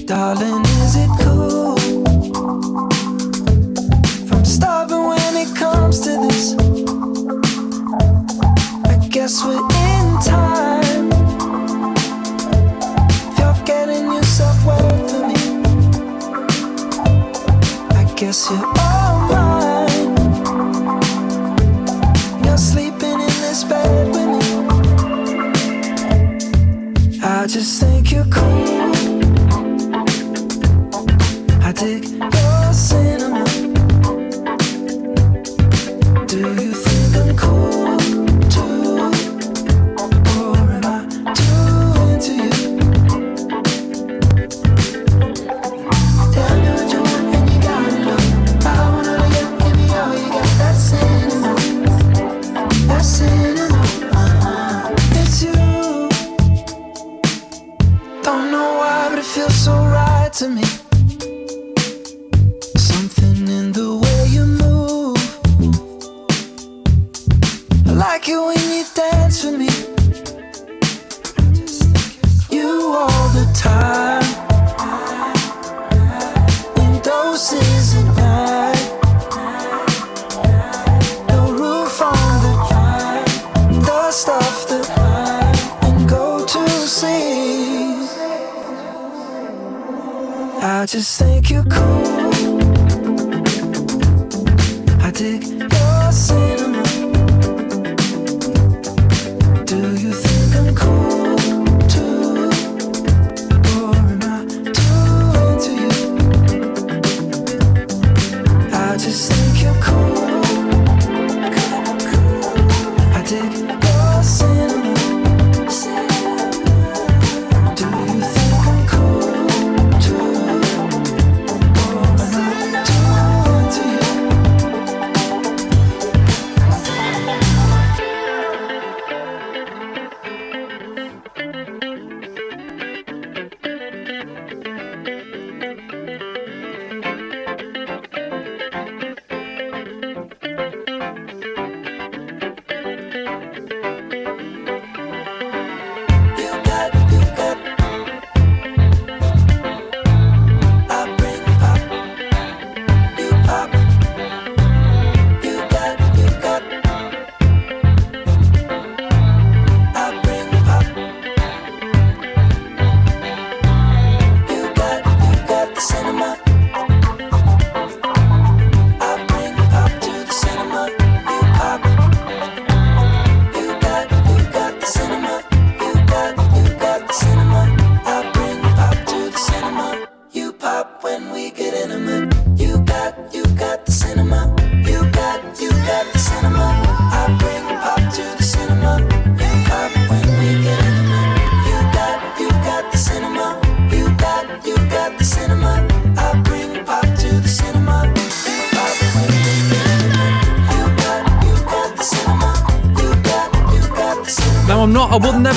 Darling, is it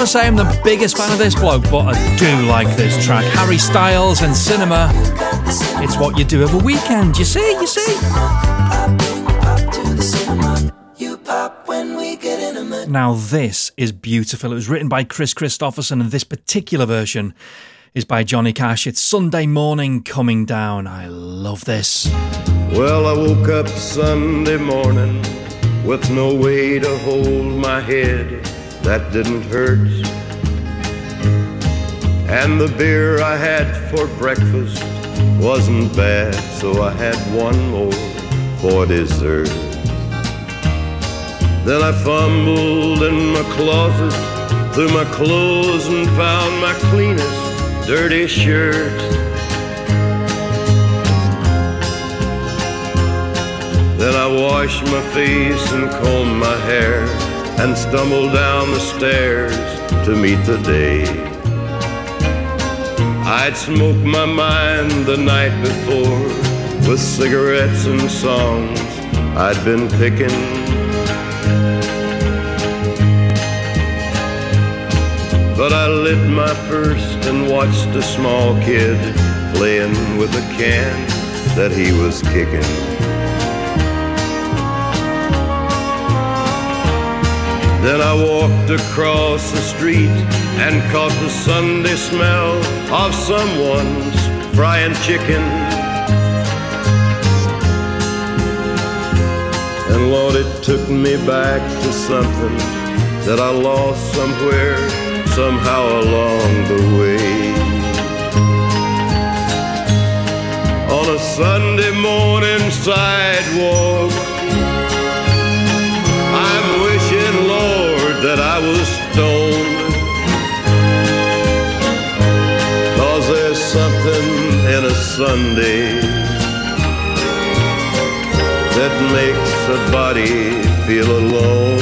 Say I'm the biggest fan of this bloke, but I do like this track. Harry Styles and Cinema. It's what you do every weekend, you see, you see. Now, this is beautiful. It was written by Kris Kristofferson, and this particular version is by Johnny Cash. It's Sunday morning coming down. I love this. Well, I woke up Sunday morning with no way to hold my head. That didn't hurt. And the beer I had for breakfast wasn't bad, so I had one more for dessert. Then I fumbled in my closet through my clothes and found my cleanest dirty shirt. Then I washed my face and combed my hair and stumbled down the stairs to meet the day. I'd smoked my mind the night before with cigarettes and songs I'd been picking. But I lit my first and watched a small kid playing with a can that he was kicking. Then I walked across the street and caught the Sunday smell of someone's frying chicken. And Lord, it took me back to something that I lost somewhere, somehow along the way. On a Sunday morning sidewalk, that I was stoned. Cause there's something in a Sunday that makes a body feel alone.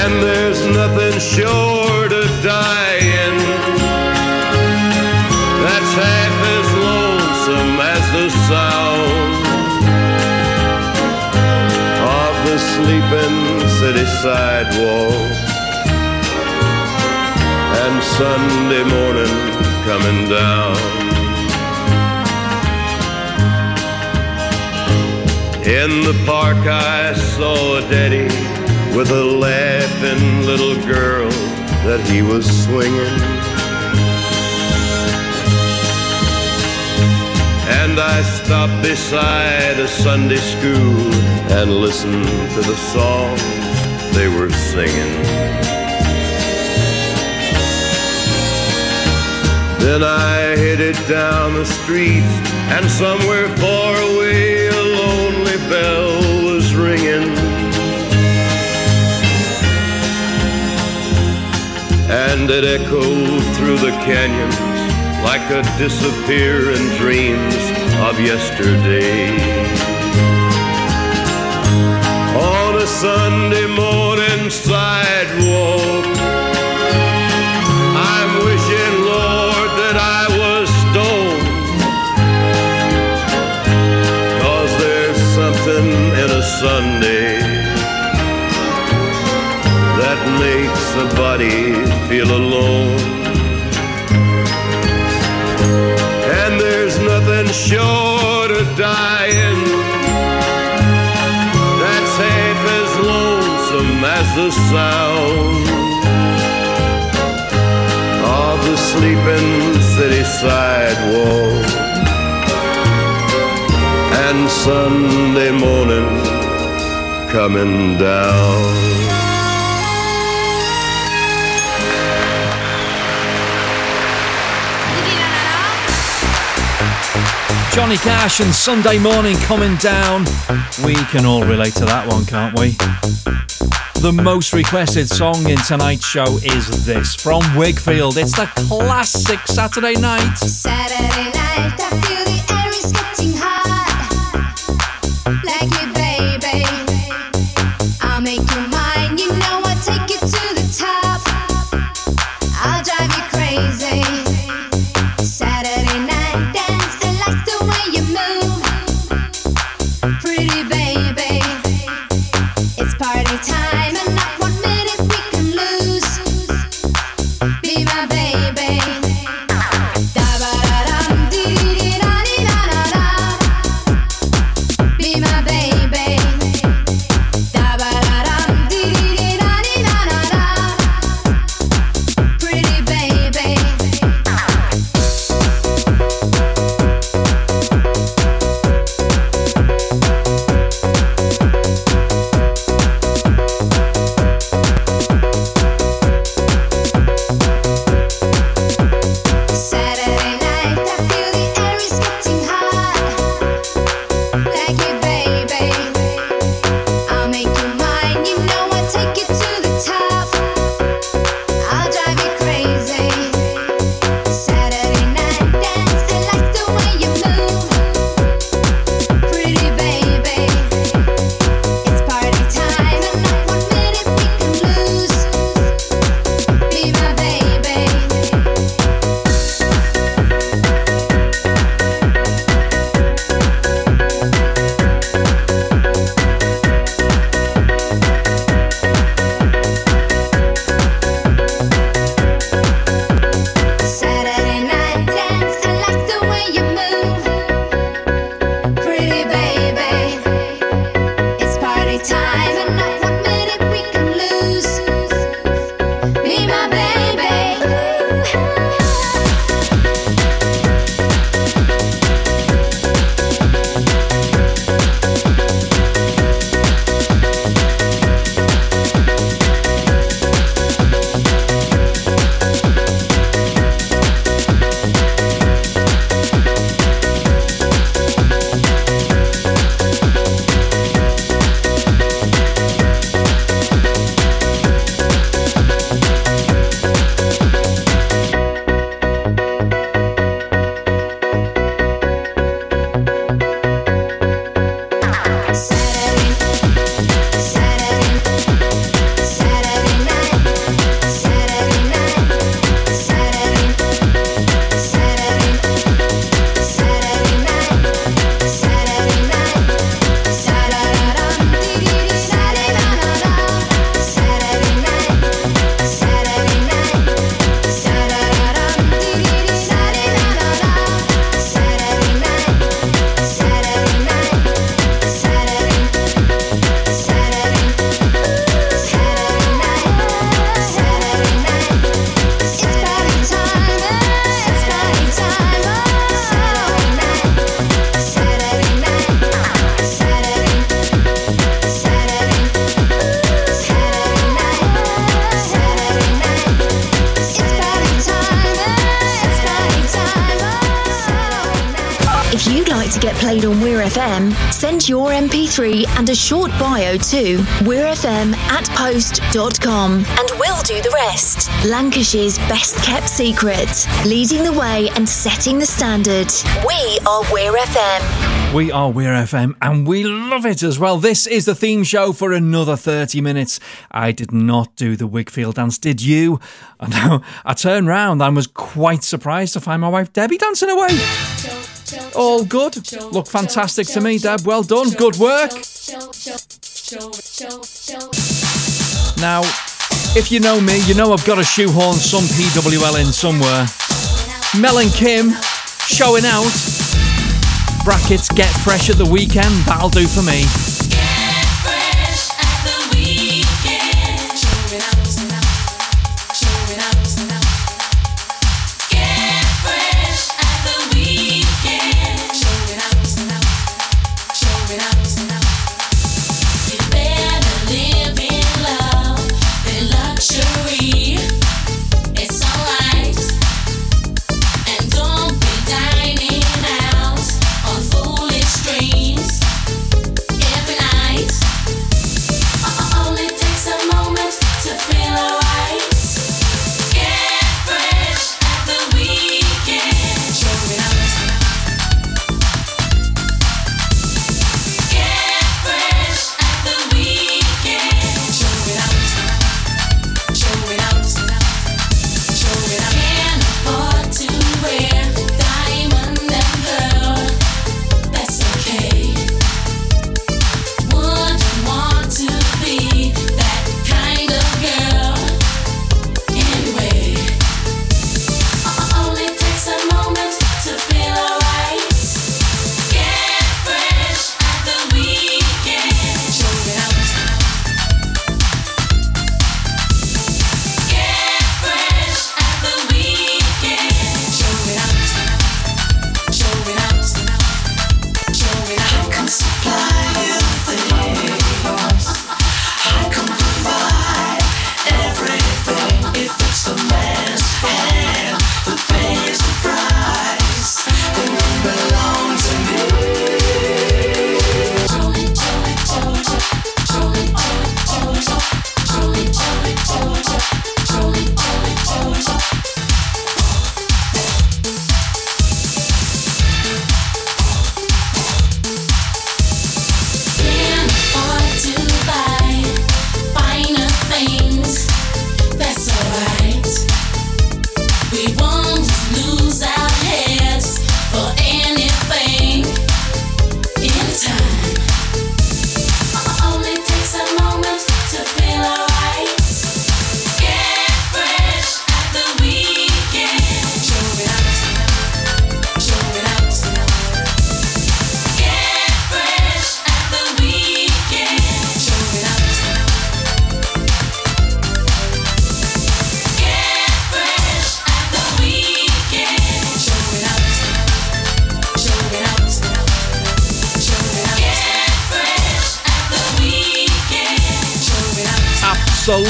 And there's nothing short of dying that's half as lonesome as the sound sleeping city sidewalk and Sunday morning coming down. In the park I saw a daddy with a laughing little girl that he was swinging. And I stopped beside a Sunday school and listened to the songs they were singing. Then I headed down the street and somewhere far away a lonely bell was ringing. And it echoed through the canyons like a disappearing dreams of yesterday. On a Sunday morning sidewalk, I'm wishing, Lord, that I was stoned. Cause there's something in a Sunday that makes a body feel alone. Short of dying that's half as lonesome as the sound of the sleeping city sidewalk and Sunday morning coming down. Johnny Cash and Sunday morning coming down. We can all relate to that one, can't we? The most requested song in tonight's show is this from Wigfield. It's the classic Saturday night. Saturday night, get played on Weir FM, send your MP3 and a short bio to weirfm at post.com and we'll do the rest. Lancashire's best kept secret, leading the way and setting the standard. We are Weir FM. We are Weir FM and we love it as well. This is the theme show for another 30 minutes. I did not do the Wigfield dance, did you? I turned round and was quite surprised to find my wife Debbie dancing away. All good. Look fantastic to me, Deb. Well done. Good work. Now, if you know me, you know I've got to shoehorn some PWL in somewhere. Mel and Kim showing out. Brackets get fresh at the weekend. That'll do for me.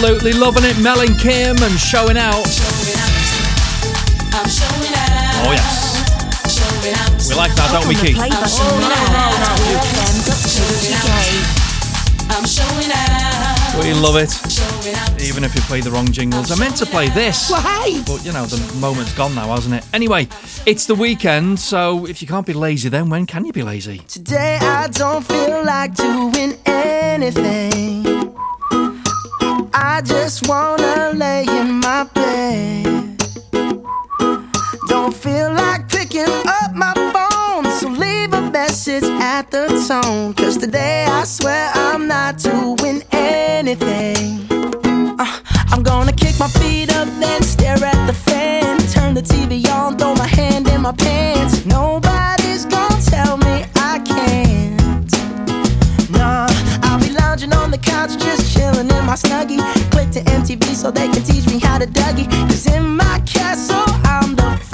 Absolutely loving it. Mel and Kim and showing out. I'm showing out. Oh, oh yes. We like that, don't we, Keith? Play button now at weirfm.co.uk. I'm showing out. We love it. Even if you play the wrong jingles. I meant to play this. But, you know, the moment's gone now, hasn't it? Anyway, it's the weekend, so if you can't be lazy, then when can you be lazy? Today I don't feel like doing anything. I just wanna lay in my bed. Don't feel like picking up my phone, so leave a message at the tone. Cause today I swear I'm not doing anything. Uh, I'm gonna kick my feet up, then stare at the fan. Turn the TV on, throw my hand in my pants. Snuggie. Click to MTV so they can teach me how to Dougie. Cause in my castle, I'm the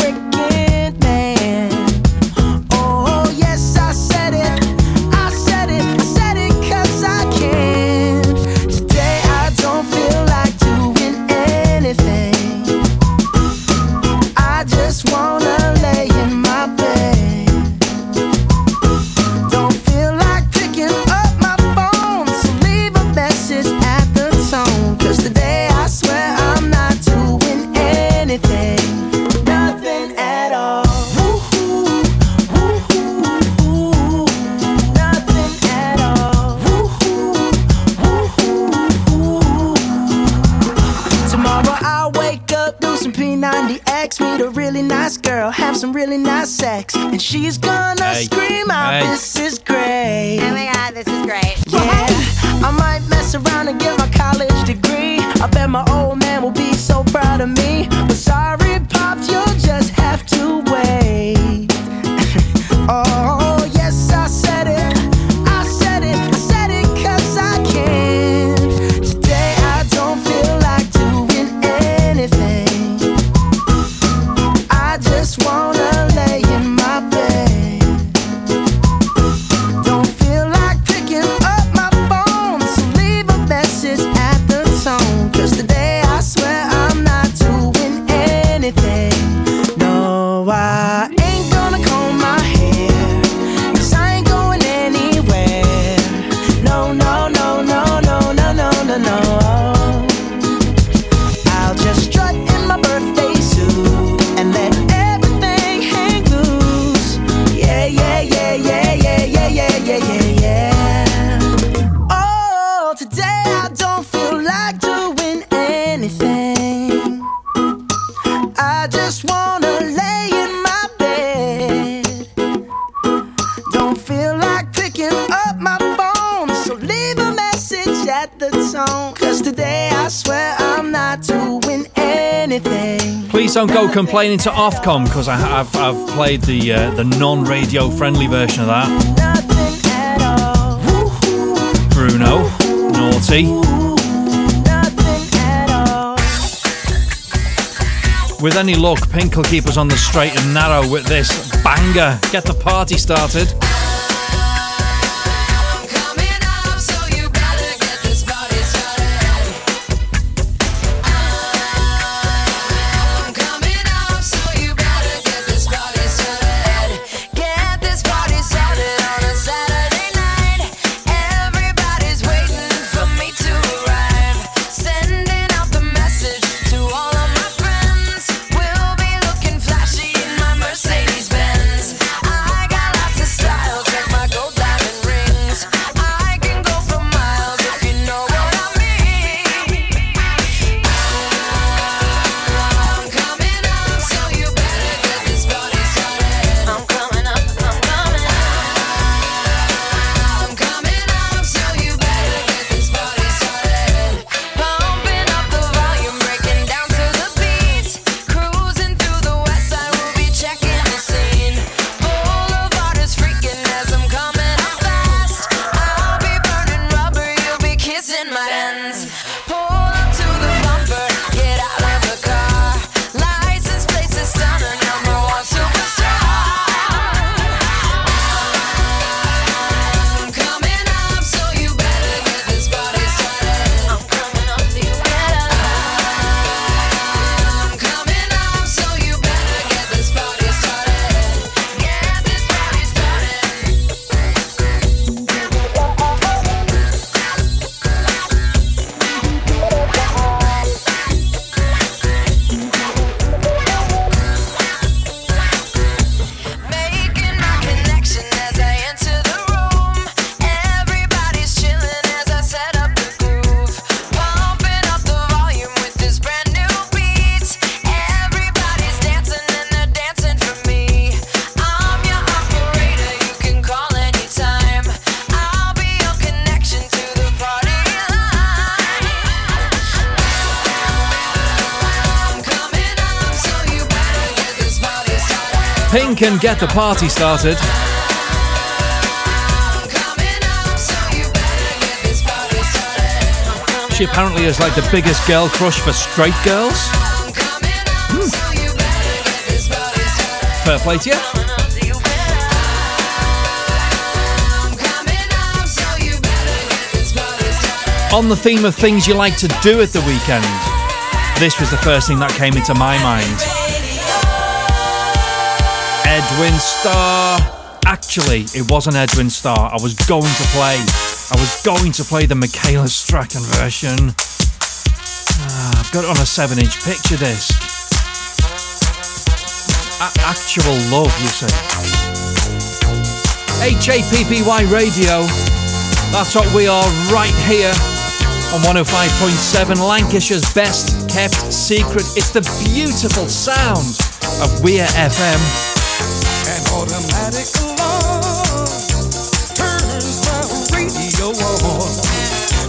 girl have some really nice sex, and she's gonna hey. scream out, hey. "This is great!" Oh my god, this is great! Yeah, I might mess around and get my college degree. I bet my old man will be so proud of me. But sorry. don't go complaining to Ofcom because I've, I've played the uh, the non-radio friendly version of that. Bruno, naughty. With any luck, Pink will keep us on the straight and narrow with this banger. Get the party started. and get the party started. She apparently is like the biggest girl crush for straight girls. Hmm. Fair play to you. on the theme of things you like to do at the weekend, this was the first thing that came into my mind. Edwin Starr. Actually, it wasn't Edwin Starr. I was going to play. I was going to play the Michaela Strachan version. Ah, I've got it on a 7 inch picture disc. A- actual love, you say? HAPPY Radio. That's what we are right here on 105.7 Lancashire's best kept secret. It's the beautiful sound of Weir FM. Automatic alarm turns my radio on.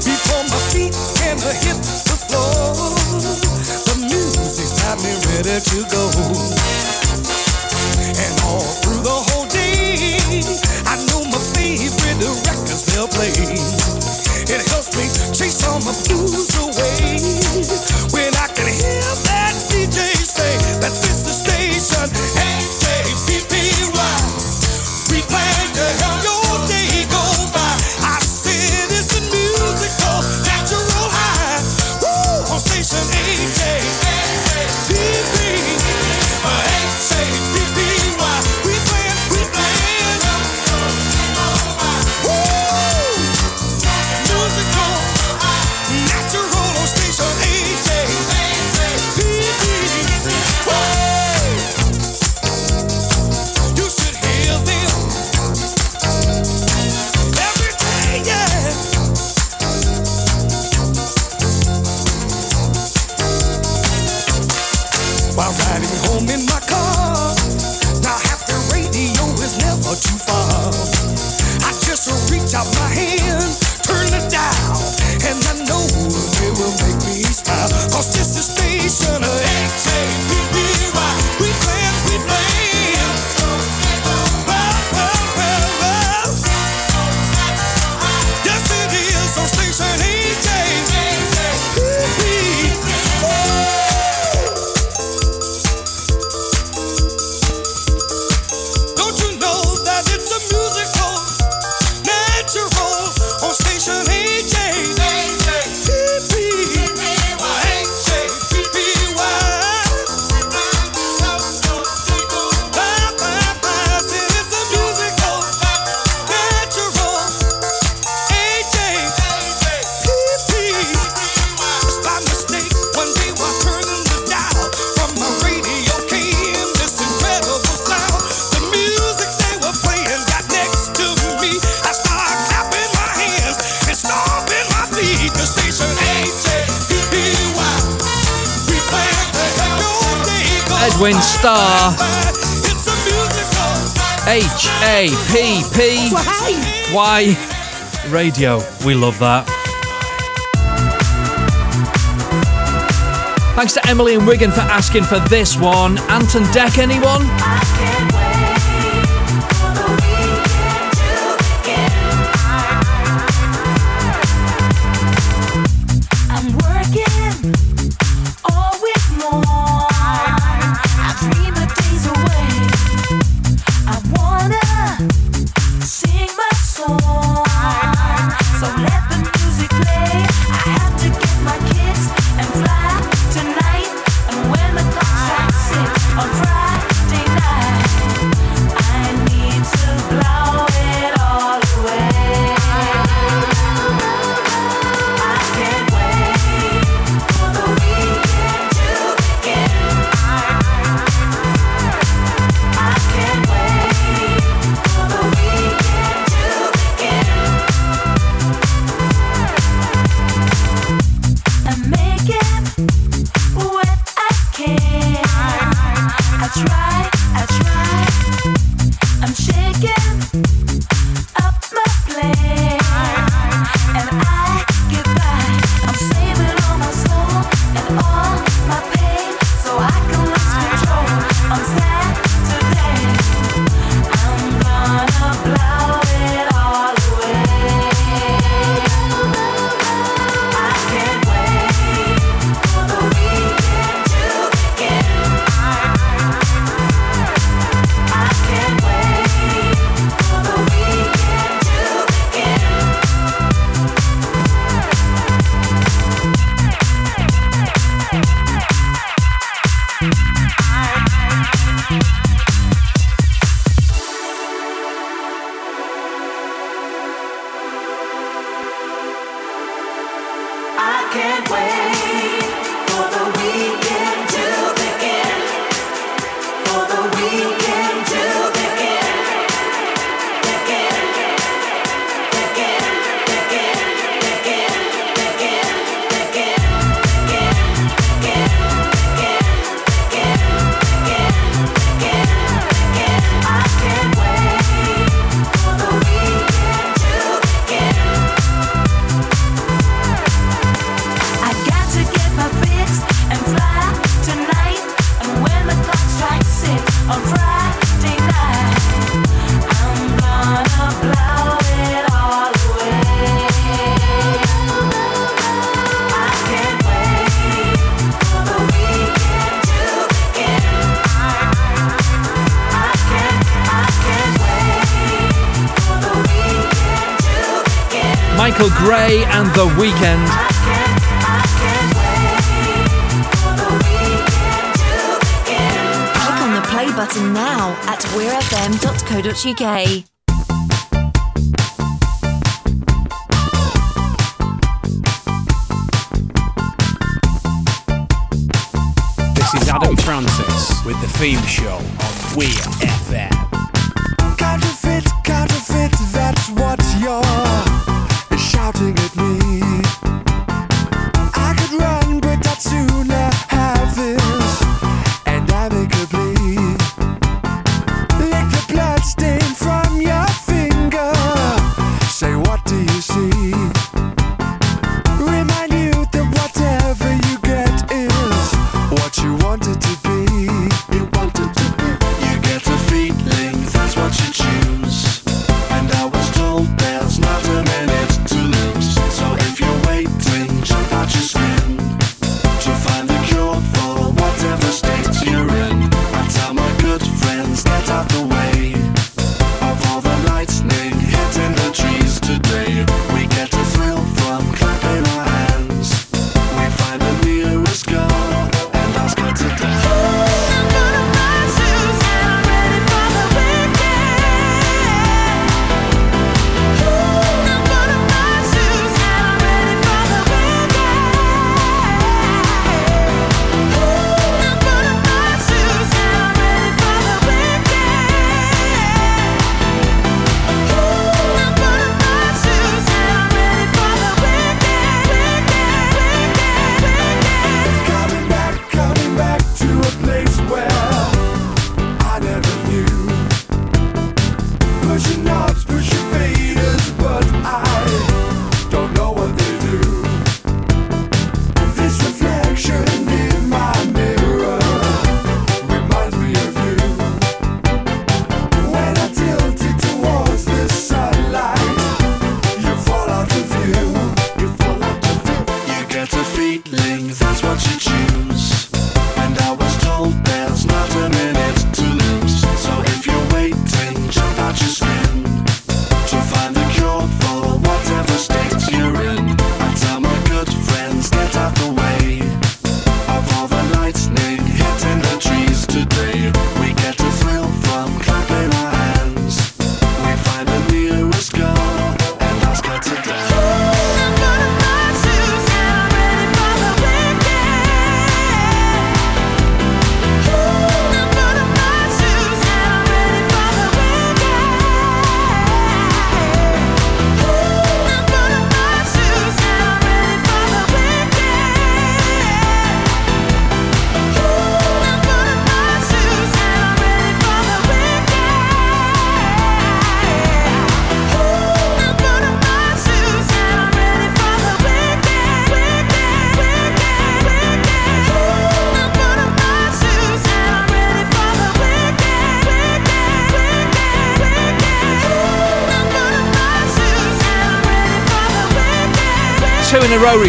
Before my feet hit the floor, the music's got me ready to go. And all through the whole day, I know my favorite records they'll play. It helps me chase all my blues away when I can hear that DJ say that Radio. We love that. Thanks to Emily and Wigan for asking for this one. Ant and Dec, anyone? weekend. Click on the play button now at weirfm.co.uk.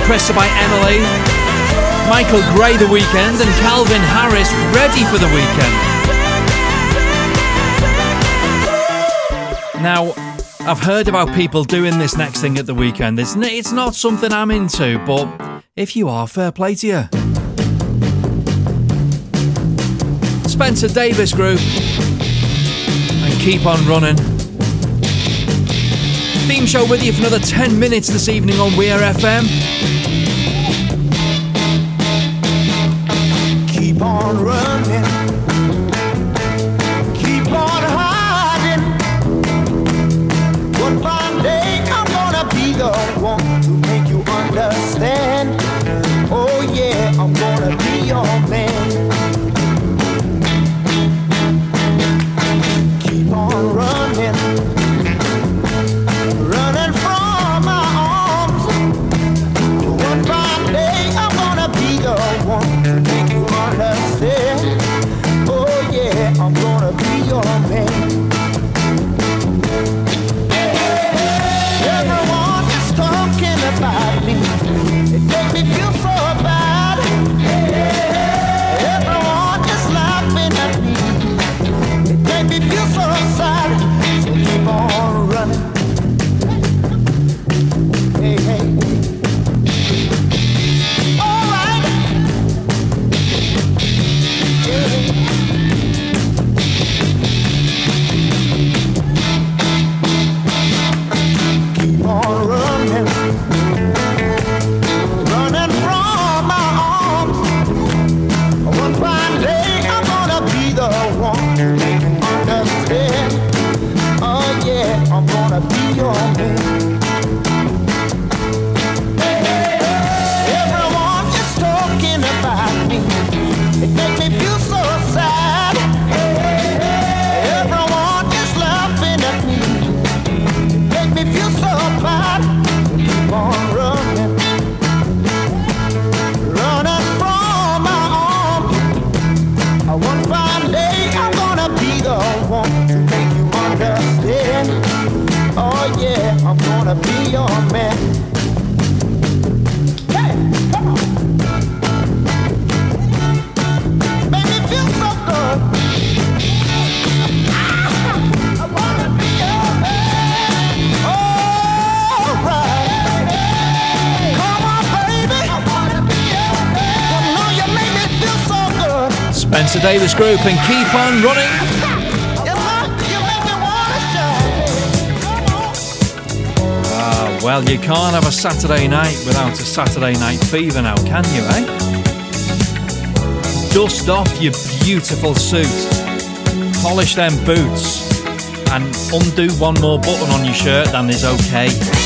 By Emily, Michael Gray The Weekend, and Calvin Harris Ready for the Weekend. Now, I've heard about people doing this next thing at the weekend. It's, it's not something I'm into, but if you are, fair play to you. Spencer Davis Group, and keep on running theme show with you for another 10 minutes this evening on Weir FM. Spencer Davis Group and keep on running. Ah, well, you can't have a Saturday night without a Saturday night fever now, can you, eh? Dust off your beautiful suit, polish them boots, and undo one more button on your shirt than is okay.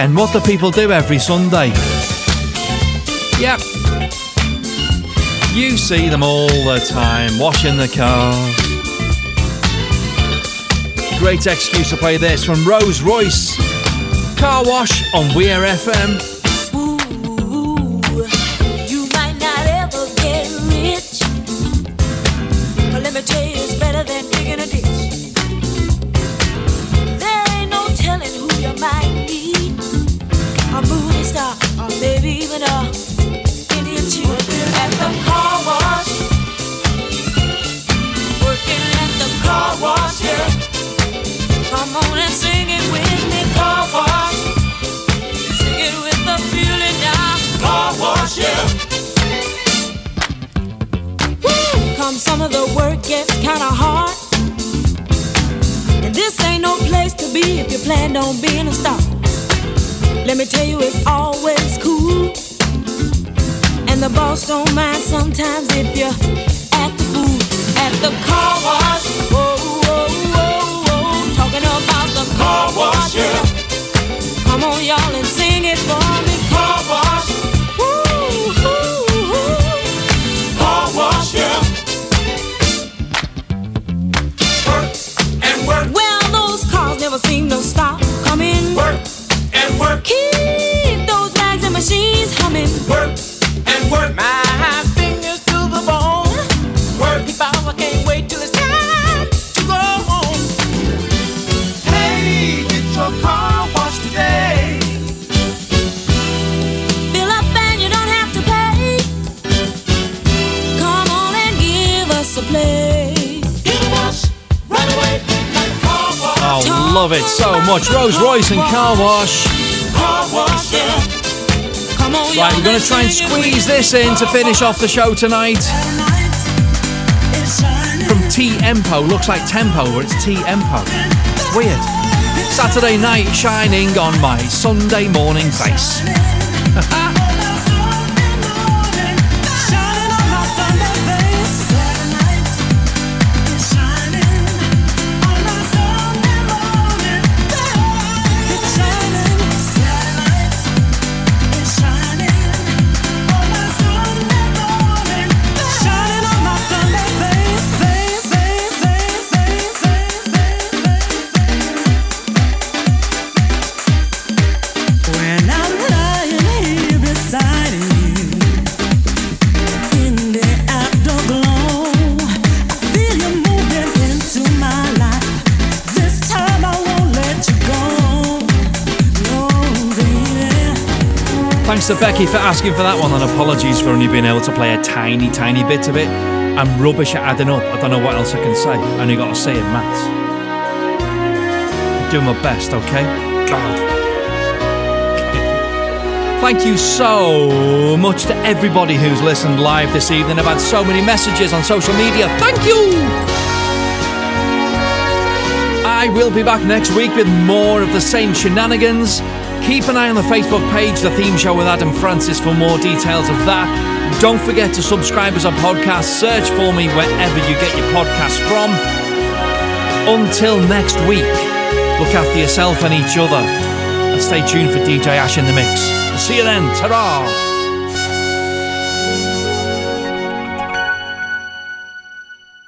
Weekend. What do people do every Sunday? Yep. You see them all the time, washing the cars. Great excuse to play this from Rose Royce. Car Wash on Weir FM. Much. Rolls Royce and Car Wash. Car wash, yeah. Come on, Right, we're going to try and squeeze this in to finish off the show tonight. From T Empo, looks like Tempo, but it's T Empo. Weird. Saturday night shining on my Sunday morning face. Thanks to Becky for asking for that one, and apologies for only being able to play a tiny, tiny bit of it. I'm rubbish at adding up. I don't know what else I can say. I only got to say in maths. Doing my best, okay? God. Thank you so much to everybody who's listened live this evening. I've had so many messages on social media. Thank you! I will be back next week with more of the same shenanigans. Keep an eye on the Facebook page, The Theme Show with Adam Francis, for more details of that. Don't forget to subscribe as a podcast. Search for me wherever you get your podcast from. Until next week, look after yourself and each other. And stay tuned for DJ Ash in the mix. See you then. Ta-ra!